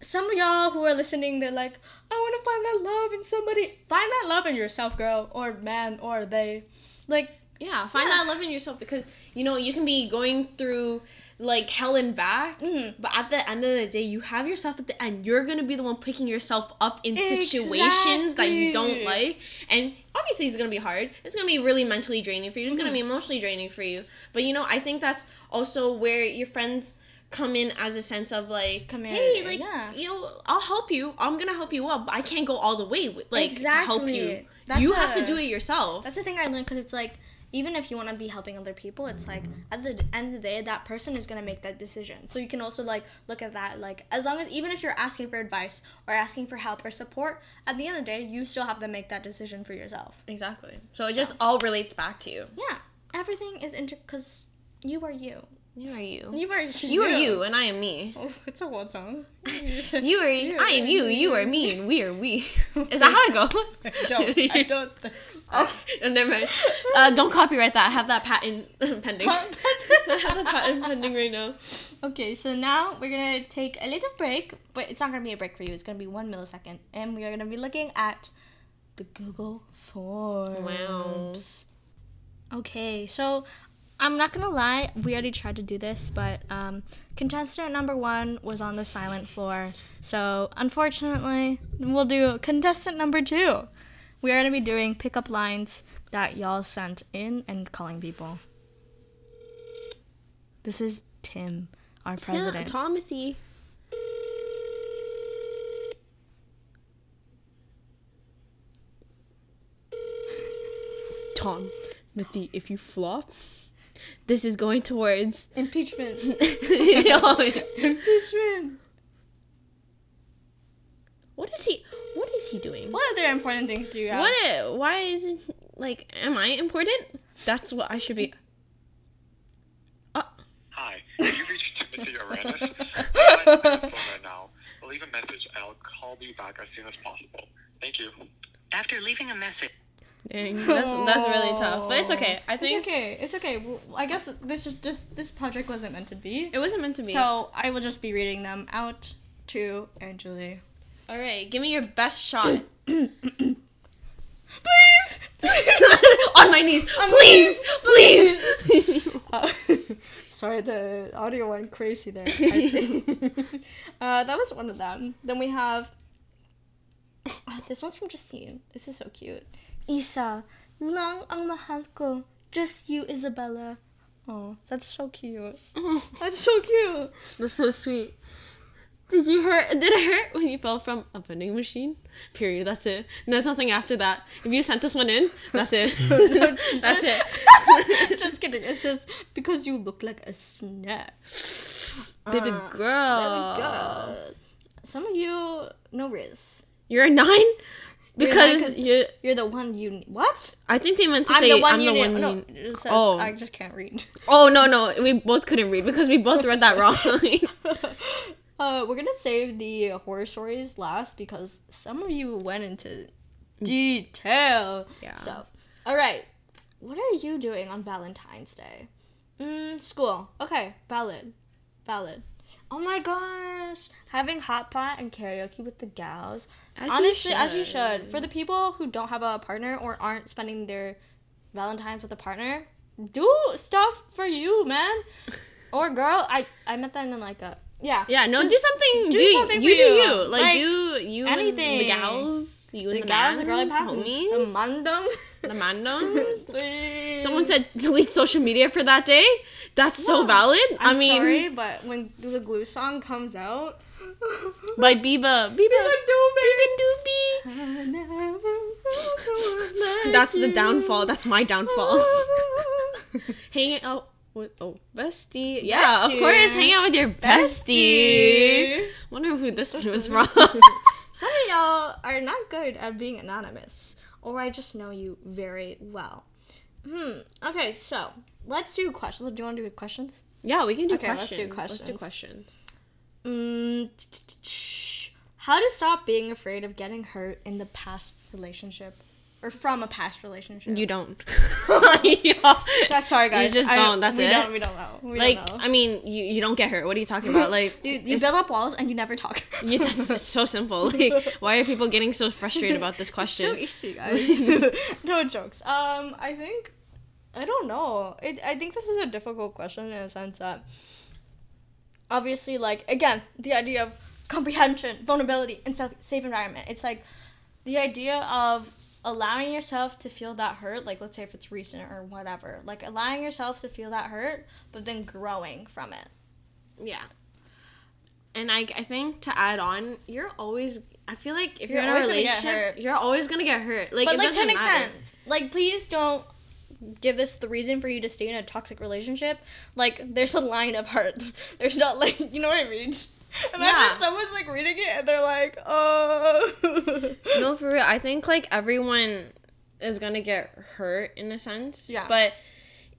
some of y'all who are listening, they're like, I wanna find that love in somebody. Find that love in yourself, girl, or man, or they. Like, Yeah, find Yeah. that love in yourself because you know you can be going through like helen back Mhm. but at the end of the day you have yourself at the end. You're gonna be the one picking yourself up in situations that you don't like. And obviously it's gonna be hard. It's gonna be really mentally draining for you. It's gonna be Mm-hmm. emotionally draining for you. But you know i think that's also where your friends come in as a sense of like hey like yeah. you know i'll help you. I'm gonna help you up but i can't go all the way with like to help you. That's you have to do it yourself. That's the thing I learned because it's like even if you want to be helping other people, it's like at the end of the day, that person is gonna make that decision. So you can also like look at that like as long as even if you're asking for advice or asking for help or support, at the end of the day, you still have to make that decision for yourself. exactly so it just all relates back to you Yeah, everything is inter because you are you. You are you You are you are you and i am me Oh, it's a what song? You are You I am you, you are me, and we are we. Is that how it goes? don't. I don't think. So. Okay, oh, never mind. Uh, don't copyright that. I have that patent pending. I have a patent pending right now. Okay, so now we're gonna take a little break, but it's not gonna be a break for you. It's gonna be one millisecond, and we are gonna be looking at the Google Forms. Wow. Okay, so I'm not gonna lie, we already tried to do this, but um, contestant number one was on the silent floor. So unfortunately, we'll do contestant number two. We are gonna be doing pickup lines that y'all sent in and calling people. This is Tim, our president. Timothy. Tom, Timothy, if you flop, this is going towards. Impeachment. Impeachment. What is he? What is he doing? What other important things do you have? What? why is it like? Am I important? That's what I should be. Uh, Hi, you reached Timothy Aranis. I'm on the phone right now. Leave a message and I'll call you back as soon as possible. Thank you. After leaving a message. Dang, that's that's really tough, but it's okay. I It's think okay. It's okay. Well, I guess this is just this project wasn't meant to be. it wasn't meant to be. So I will just be reading them out to Angeli. all right, give me your best shot. Please. On my knees, please, please. Sorry, the audio went crazy there. Uh, that was one of them. Then we have. Oh, this one's from Justine. This is so cute. Isa, lang ang mahal ko. Just you, Isabella. Oh, that's so cute. That's so cute. That's so sweet. Did you hurt? Did it hurt when you fell from a vending machine? Period. That's it. There's nothing after that. If you sent this one in, that's it. that's it. just kidding. It's just because you look like a snack. Baby Uh, girl. We go. Some of you, no risk. You're a nine? You're Because nine 'cause- you You're the one you. What? I think they meant to I'm say the one I'm you the one. No, it says Oh. I just can't read. Oh no no, we both couldn't read because we both read that wrong. Uh, we're gonna save the horror stories last because some of you went into detail. Yeah. So, all right, what are you doing on Valentine's Day? Mm, school. Okay, valid, valid. Oh my gosh, having hot pot and karaoke with the gals. As you Honestly, as you should. For the people who don't have a partner or aren't spending their Valentine's with a partner, do stuff for you, man. or girl. I I meant that in like a yeah. yeah, no, Just do something. do Do, something you for do you. you like, Like, do you and the gals, you and The the, gals, the girly mans, pads, the homies, mandem. the mandoms. Someone said delete social media for that day. That's so valid. I'm I mean, sorry, but when the glue song comes out, by Biba, Biba Biba Doobie. That's the downfall. That's my downfall. Hanging out with oh bestie. Yeah, of course. Hang out with your bestie. Bestie. Wonder who this one was from. Some of y'all are not good at being anonymous, or I just know you very well. Hmm. Okay, so let's do questions. Do you want to do questions? yeah, we can do Okay, let's do questions. Let's do questions. Mm, how to stop being afraid of getting hurt in the past relationship, or from a past relationship? You don't. yeah. That's sorry, guys. You just I- don't, that's we it? Don't, we don't know. We Like don't know. I mean, you you don't get hurt. What are you talking about? Like Dude, you build up walls and you never talk. Yeah, that's it's so simple. Like, why are people getting so frustrated about this question? so question? easy, guys. no jokes. Um, I think I don't know. It, I think this is a difficult question in a sense that obviously like again the idea of comprehension, vulnerability, and self safe environment. It's like the idea of allowing yourself to feel that hurt, like let's say if it's recent or whatever, like allowing yourself to feel that hurt, but then growing from it. Yeah. And I, I think to add on, you're always. I feel like if you're, You're in a relationship, you're always gonna get hurt. Like, but it like doesn't to an matter. extent, like please don't give this the reason for you to stay in a toxic relationship. Like there's a line of hurt. There's not like you know what I mean. Imagine Yeah. someone's like reading it and they're like, oh. No, for real. I think like everyone is gonna get hurt in a sense. Yeah. But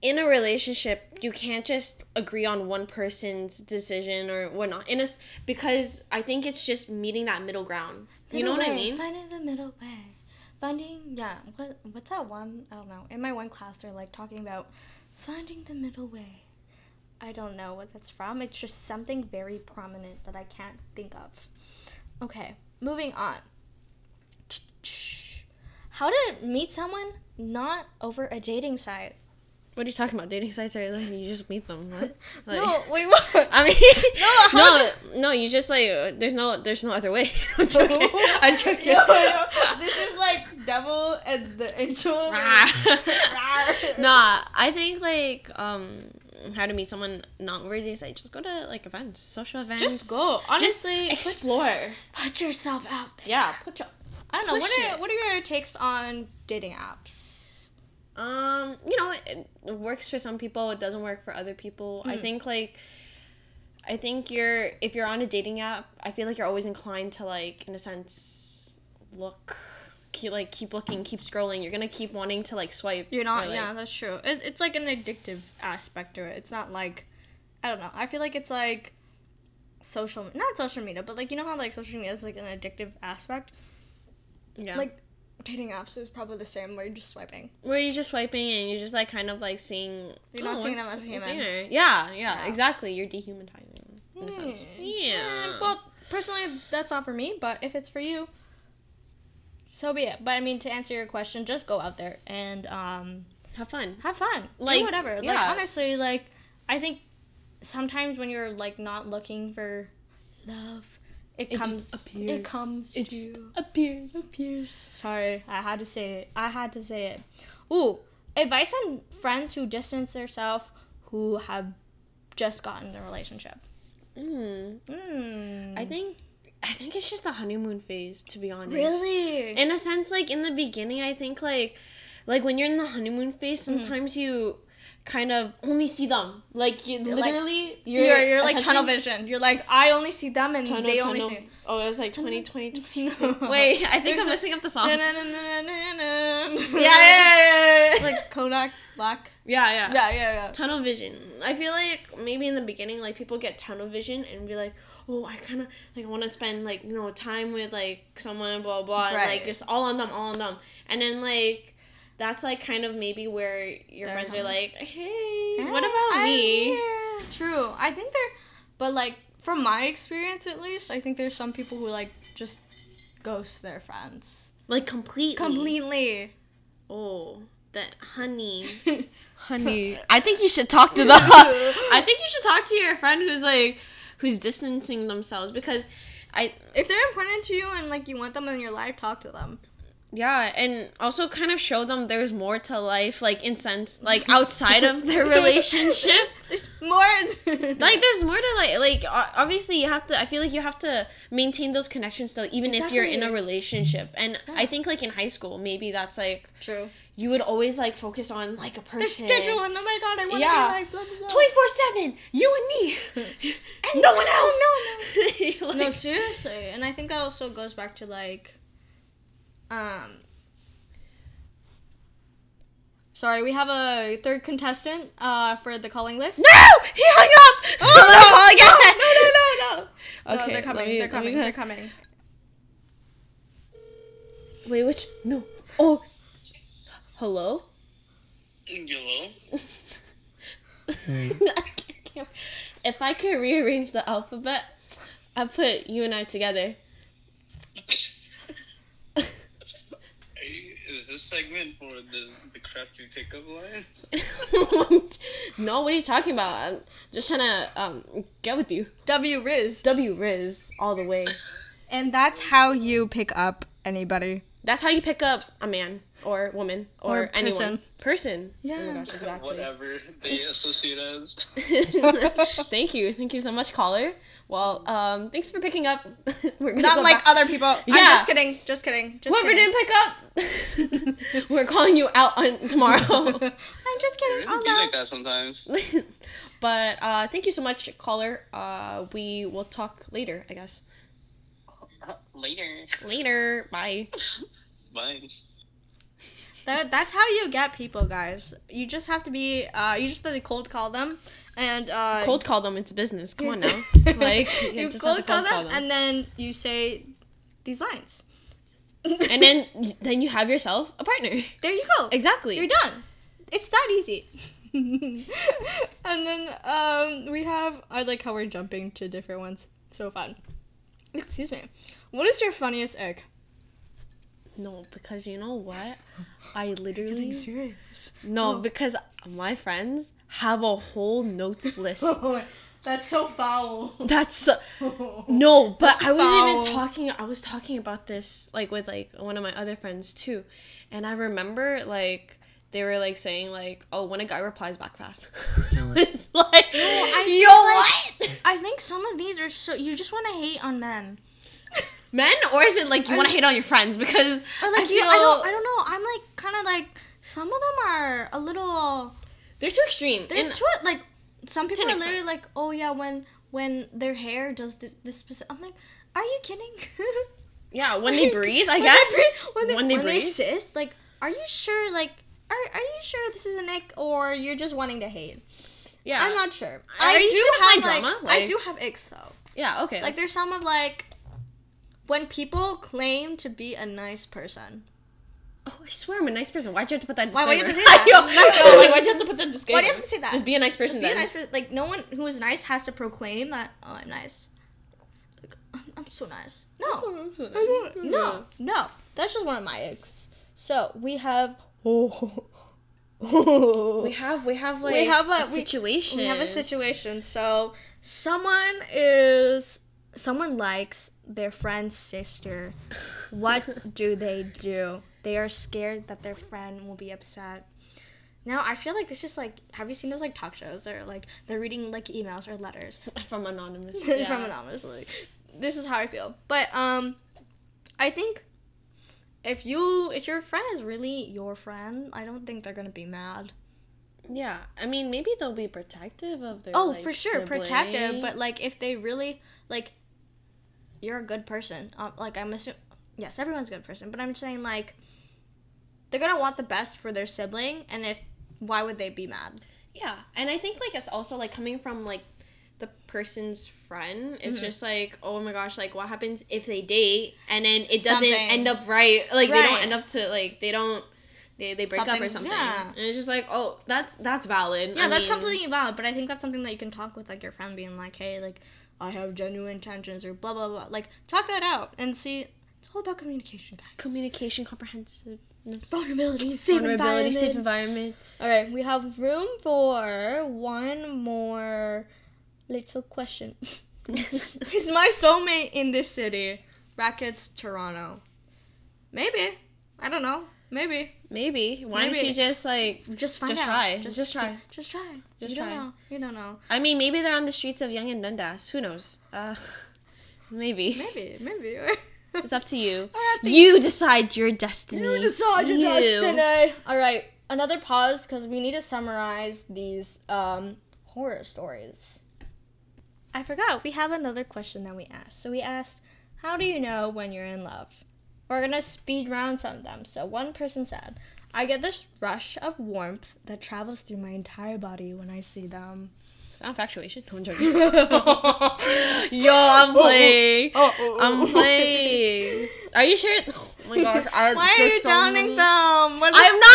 in a relationship, you can't just agree on one person's decision or whatnot. In a s- because I think it's just meeting that middle ground. You know Middle what I way, mean? Finding the middle way. Finding yeah. What what's that one? I don't know. In my one class, they're like talking about finding the middle way. I don't know what that's from. It's just something very prominent that I can't think of. Okay, moving on. How to meet someone not over a dating site. What are you talking about? Dating sites are like you just meet them. What? Like, no, wait, what? I mean, how no, no, You just like there's no, there's no other way. I'm joking. I'm joking. this is like devil and the angel. nah, I think like um how to meet someone not over dating site. Just go to like events, social events. Just go. Honestly, just explore. Put yourself out there. Yeah, put your. I don't know. What are it. what are your takes on dating apps? Um, you know, it, it works for some people. It doesn't work for other people. Hmm. I think like, I think you're if you're on a dating app, I feel like you're always inclined to like, in a sense, look, keep like keep looking, keep scrolling. You're gonna keep wanting to like swipe. You're not. or, like- yeah, that's true. It, it's like an addictive aspect to it. It's not like, I don't know. I feel like it's like social, not social media, but like you know how like social media is like an addictive aspect. yeah. Like dating apps is probably the same where you're just swiping. where you're just swiping and you're just like kind of like seeing. You're not seeing them as a human. Yeah, yeah, Yeah. exactly. You're dehumanizing in a sense. Hmm. Yeah. Well, personally, that's not for me. But if it's for you, so be it. But I mean, to answer your question, just go out there and um, have fun. have fun. Like, Do whatever. Like yeah. honestly, like I think sometimes when you're like not looking for love, it, It comes. just It appears. comes. It to just you. appears. appears. Sorry, I had to say it. I had to say it. Ooh, advice on friends who distance themselves who have just gotten a relationship. Mm. Mm. I think I think it's just a honeymoon phase, to be honest. really. In a sense, like in the beginning, I think like like when you're in the honeymoon phase, Mm-hmm. sometimes you kind of only see them. Like you like- literally you're, you're, like tunnel vision. You're like I only see them and Tunnel, they only see. Oh, it was like 20, 20, 20. No. Wait, I think There's I'm messing up the song. yeah, Yeah, yeah, yeah, like Kodak Black. yeah, yeah. Yeah, yeah, yeah. Tunnel vision. I feel like maybe in the beginning, like people get tunnel vision and be like, "Oh, I kind of like want to spend like you know time with like someone, blah blah, and, Right. like just all on them, all on them." And then like that's like kind of maybe where your They're friends are like, "Hey, what Yeah, about me?" here. True. I think they're, but like from my experience at least, I think there's some people who like just ghost their friends Like completely. completely. Oh, that honey. honey. I think you should talk to them. I think you should talk to your friend who's like who's distancing themselves because I if they're important to you and like you want them in your life, talk to them. Yeah, and also kind of show them there's more to life like in sense like outside of their relationship. There's more. Like there's more to like like obviously you have to I feel like you have to maintain those connections still even if you're in a relationship. And I think like in high school maybe that's like True. you would always like focus on like a person. Their schedule and oh my god, I want to Yeah. be like blah blah blah. 24 7 you and me and no one else. no, else no, Like- No, seriously, and I think that also goes back to like, um. Sorry, we have a third contestant uh, for the calling list. no he hung up oh, again. no, no, no, no. okay no, they're coming. me- they're coming. They're coming. wait which no oh hello Hello? if I could rearrange the alphabet I'd put you and I together Are you, is this this segment for the the crappy pickup lines? no, what are you talking about? I'm just trying to um get with you. W Riz. W Riz all the way. And that's how you pick up anybody. That's how you pick up a man or woman or, Or anyone. person. Person. Yeah. Oh gosh, exactly. Whatever they associate as. Thank you. Thank you so much, caller. Well, um, thanks for picking up. We're gonna Not like back- other people. I'm Yeah. just kidding. Just kidding. Just Whoever kidding. didn't pick up, we're calling you out on tomorrow. I'm just kidding. It Oh be no. like that sometimes. but uh, thank you so much, caller. Uh, we will talk later, I guess. Later. Later. Bye. Bye. That, that's how you get people, guys. You just have to be. Uh, you just have to cold call them, and uh, Cold call them. It's business. Come on now. Like you just have to cold call them, and then you say these lines. and then then you have yourself a partner. there you go. Exactly. You're done. It's that easy. and then um, we have. I like how we're jumping to different ones. So fun. Excuse me. What is your funniest egg? No, because you know what? I literally serious. no because my friends have a whole notes list. That's so foul. That's no, but I wasn't even talking. I was talking about this like with like one of my other friends too, and I remember like they were like saying like, oh, when a guy replies back fast, it's like, I yo, feel what? I think some of these are so. You just want to hate on men. Men, or is it like you want to hate on your friends because Or like I you, feel I don't, I don't know. I'm like kind of like some of them are a little. they're too extreme. They're and too like some people are literally like, oh yeah, when when their hair does this this. Specific, I'm like, are you kidding? yeah, when they breathe, I guess when they, when they when they exist, like, are you sure? Like, are are you sure this is an ick or you're just wanting to hate? yeah, I'm not sure. Are I you do have like, drama? I do have icks though. Yeah, okay. Like there's some of like when people claim to be a nice person. oh, I swear I'm a nice person. Why'd you have to put that Why- disclaimer? why'd you have to say that? Yo, yo, like, why'd you have to put that disclaimer? Why do you have to say that? Just be a nice person Be a nice person. Like no one who is nice has to proclaim that. Oh, I'm nice. Like, I'm, I'm so nice. No, no, no. That's just one of my icks. So we have. We have we have like we have a, we- situation. We, have a situation. So someone is someone likes their friend's sister. What do they do? They are scared that their friend will be upset. Now I feel like this is like have you seen those like talk shows? They're like they're reading like emails or letters from anonymous. from anonymous. Like this is how I feel. But um, I think if you if your friend is really your friend, I don't think they're gonna be mad. Yeah, I mean maybe they'll be protective of their. Oh, like, for sure, sibling. protective. But like, if they really like, you're a good person. Um, like I'm assuming, yes, everyone's a good person. But I'm saying like, they're gonna want the best for their sibling, and if why would they be mad? yeah, and I think like it's also like coming from like the person's friend. Mm-hmm. It's just like oh my gosh, like what happens if they date and then it doesn't Something. end up right? Like they don't end up to like they don't. They, they break up or Something- something, yeah. and it's just like, oh, that's that's valid. Yeah, I that's mean, completely valid. But I think that's something that you can talk with like your friend, being like, hey, like I have genuine intentions or blah blah blah. Like talk that out and see. It's all about communication, guys. communication, comprehensiveness, vulnerability, safe vulnerability, safe environment. environment. All right, we have room for one more little question. Is my soulmate in this city? Brackets Toronto. Maybe. I don't know. Maybe. Maybe. Why don't Maybe. you just like Just find out? Just out. try. Just try. Just try. Just you try. don't know. You don't know. I mean, maybe they're on the streets of Yonge and Dundas. Who knows? Uh, maybe. Maybe. Maybe. It's up to you. I think- You decide your destiny. You decide your You. destiny. All right, another pause because we need to summarize these um, horror stories. I forgot. We have another question that we asked. So we asked, "How do you know when you're in love?" We're gonna speed round some of them. So one person said, "I get this rush of warmth that travels through my entire body when I see them." Is that infatuation? No, I'm joking. Yo, I'm oh, oh, playing. oh, oh I'm playing. Are you sure? Oh my gosh. I, Why are you so downing many- them? What I'm not.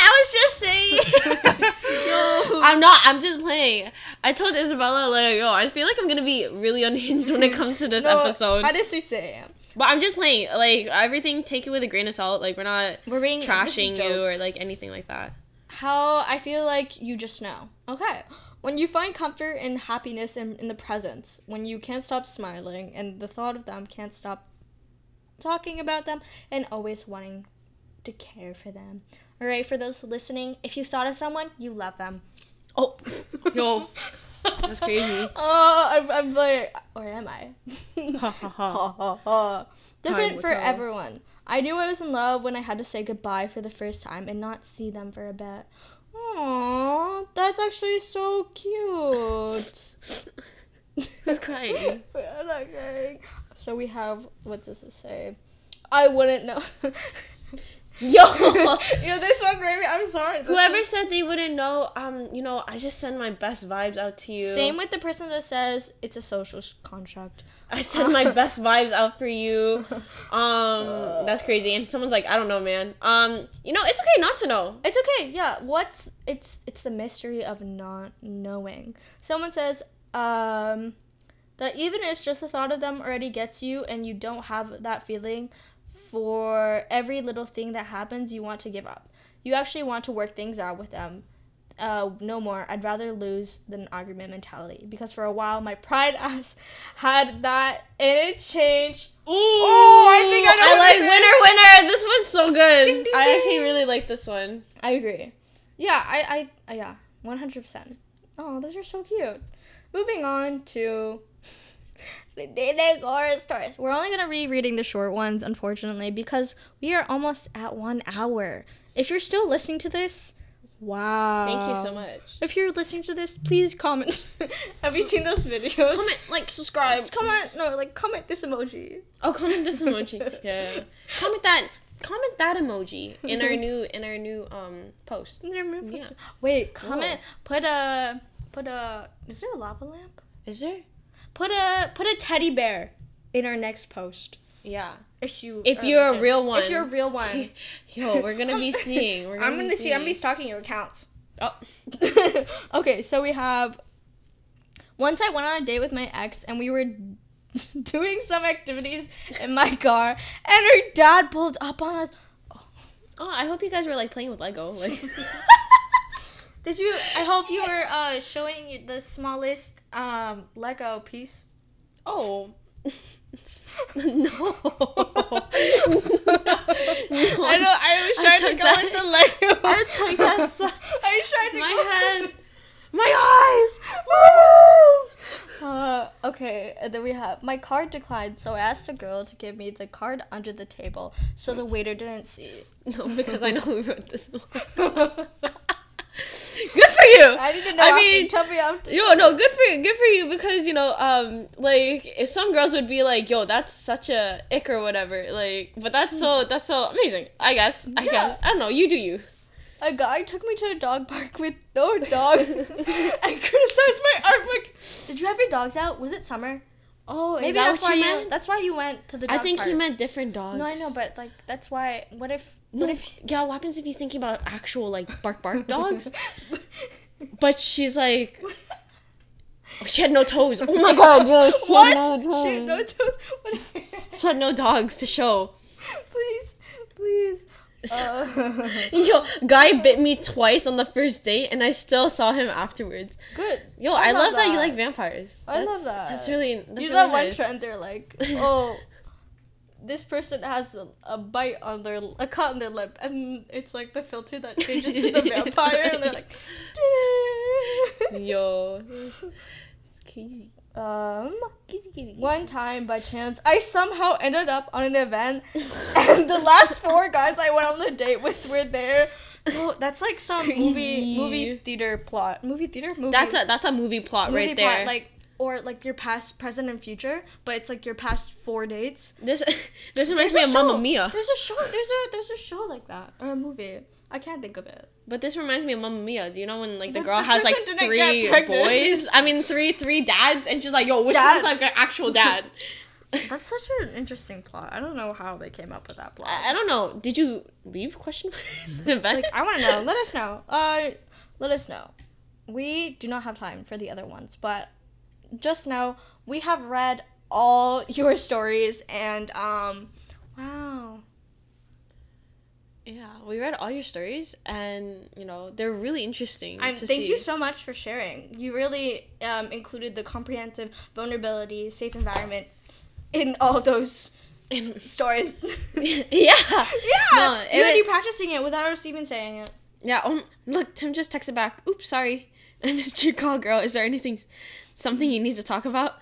I was just saying. I'm not. I'm just playing. I told Isabella like, yo, I feel like I'm gonna be really unhinged when it comes to this No, episode. How did you say? But I'm just playing. Like everything, take it with a grain of salt. Like we're not We're being trashing you or like anything like that. how I feel like you just know. Okay. When you find comfort and happiness in, in the presence, when you can't stop smiling and the thought of them can't stop talking about them and always wanting to care for them. All right, for those listening, if you thought of someone, you love them. Oh, yo, that's crazy. Oh, I'm, I'm like, or am I? Different for tell. everyone. I knew I was in love when I had to say goodbye for the first time and not see them for a bit. Aww, that's actually so cute. Who's crying? I'm not crying. So we have what does it say? I wouldn't know. Yo, Yo, this one, Gravy. I'm sorry. This whoever one- said they wouldn't know, um, you know, I just send my best vibes out to you. Same with the person that says it's a social sh- contract. I send my best vibes out for you. Um, that's crazy. And someone's like, I don't know, man. Um, you know, it's okay not to know. It's okay. Yeah. What's it's it's the mystery of not knowing. Someone says um that even if just the thought of them already gets you and you don't have that feeling for every little thing that happens, you want to give up. You actually want to work things out with them. Uh, no more. I'd rather lose than an argument mentality because for a while my pride ass had that and it changed. Ooh, I think I know I like winner, winner. This one's so good. Ding, ding, I actually really like this one. I agree. Yeah, I, I, uh, yeah, one hundred percent. Oh, those are so cute. Moving on to dating horror stories. We're only gonna be reading the short ones, unfortunately, because we are almost at one hour. If you're still listening to this, wow. Thank you so much. If you're listening to this, please comment. Have you seen those videos? Comment, like, subscribe. Comment, no, like comment this emoji. Oh, comment this emoji. yeah. Comment that. Comment that emoji in our new in our new um post. Yeah. Wait, comment. Put a put a. Is there a lava lamp? Is there? Put a put a teddy bear in our next post. Yeah. If you If you're a listening. real one. If you're a real one. Yo, we're gonna be seeing. We're gonna I'm gonna see. I'm gonna be stalking your accounts. Oh. okay, so we have. Once I went on a date with my ex, and we were doing some activities in my car, and her dad pulled up on us. Oh, I hope you guys were like playing with Lego. Like. Did you? I hope you were uh, showing the smallest um, Lego piece. Oh. no. I know. I was trying to go that- with the Lego. I took that so- I was trying to My go- head. My eyes. Uh, okay, and then we have my card declined, so I asked the girl to give me the card under the table so the waiter didn't see. No, because I know who wrote this. Good for you. I didn't know. I mean, tell me after. yo, no, good for you. Good for you because you know, um, like if some girls would be like, yo, that's such a ick or whatever. Like, but that's so that's so amazing. I guess. I Yeah. guess. I don't know. You do you. A guy took me to a dog park with no dog and criticized my artwork. Did you have your dogs out? Was it summer? Oh, Maybe is that that's why you meant? That's why you went to the. Dog I think park. he meant different dogs. No, I know, but like that's why. What if? No, What if? yeah, what happens if he's thinking about actual like bark bark dogs? but she's like, oh, she had no toes. Oh my god, yo, she What? had no Shit, no toes. toes. What? She had no dogs to show. please, please. Uh, Yo, guy bit me twice on the first date, and I still saw him afterwards. good. Yo, I, love, that. you like vampires. I love that. That's really. That's you really know that one nice. trend? They're like, oh, this person has a, a bite on their a cut on their lip, and it's like the filter that changes to the vampire, and they're like, Yo, it's crazy. um. Kizzy, kizzy, kizzy. One time, by chance, I somehow ended up on an event, and the last four guys I went on the date with were there. Oh, that's like some Crazy. movie movie theater plot. Movie theater movie. That's a that's a movie plot movie right there. like or like your past, present, and future, but it's like your past four dates. this this reminds There's me of Mamma Mia. There's a show. There's a there's a show like that or a movie. I can't think of it. But this reminds me of Mamma Mia. Do you know when like the But girl the has like three boys? I mean three three dads, and she's like, "Yo, which Dad- one's like an actual dad?" That's such an interesting plot. I don't know how they came up with that plot. I, I don't know. Did you leave question mark? like I want to know. Let us know. Uh, let us know. We do not have time for the other ones, but just know we have read all your stories and um wow. Yeah, we read all your stories, and you know they're really interesting I'm, thank see. you so much for sharing. You really um, included the comprehensive vulnerability, safe environment in all those stories. yeah, yeah, No, you already it- practicing it without us even saying it. yeah. Um, look, Tim just texted back. Oops, sorry, I missed your call, girl. Is there anything, something you need to talk about?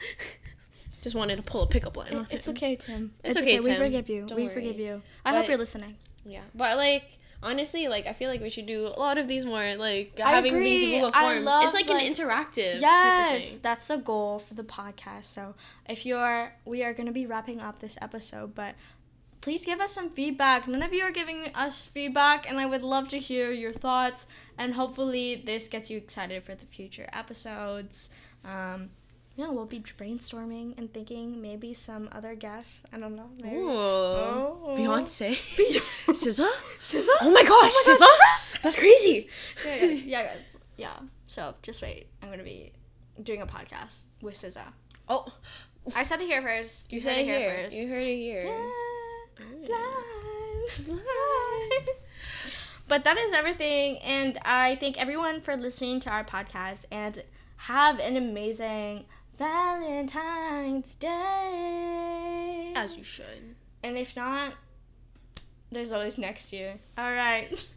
just wanted to pull a pickup line. on It's him. okay, Tim. It's okay, We Tim. forgive you. Don't we worry. forgive you. I But- hope you're listening. Yeah, but like honestly, like I feel like we should do a lot of these more like I having these agree. Google I forms. love, it's like, like- an interactive. Yes, thing. that's the goal for the podcast. So if you're, we are going to be wrapping up this episode, but please give us some feedback. None of you are giving us feedback, and I would love to hear your thoughts. And hopefully, this gets you excited for the future episodes. Um, yeah, we'll be brainstorming and thinking maybe some other guests. I don't know. Maybe. Ooh, Oh. Beyonce, SZA. SZA? Oh my gosh, SZA! That's crazy. yeah, yeah, yeah, guys. Yeah. So just wait. I'm gonna be doing a podcast with SZA. Oh, I said it here first. you heard said it here. first. You heard it here. Blind, blind. But that is everything, and I thank everyone for listening to our podcast. And have an amazing Valentine's Day. As you should. and if not, there's always next year. All right.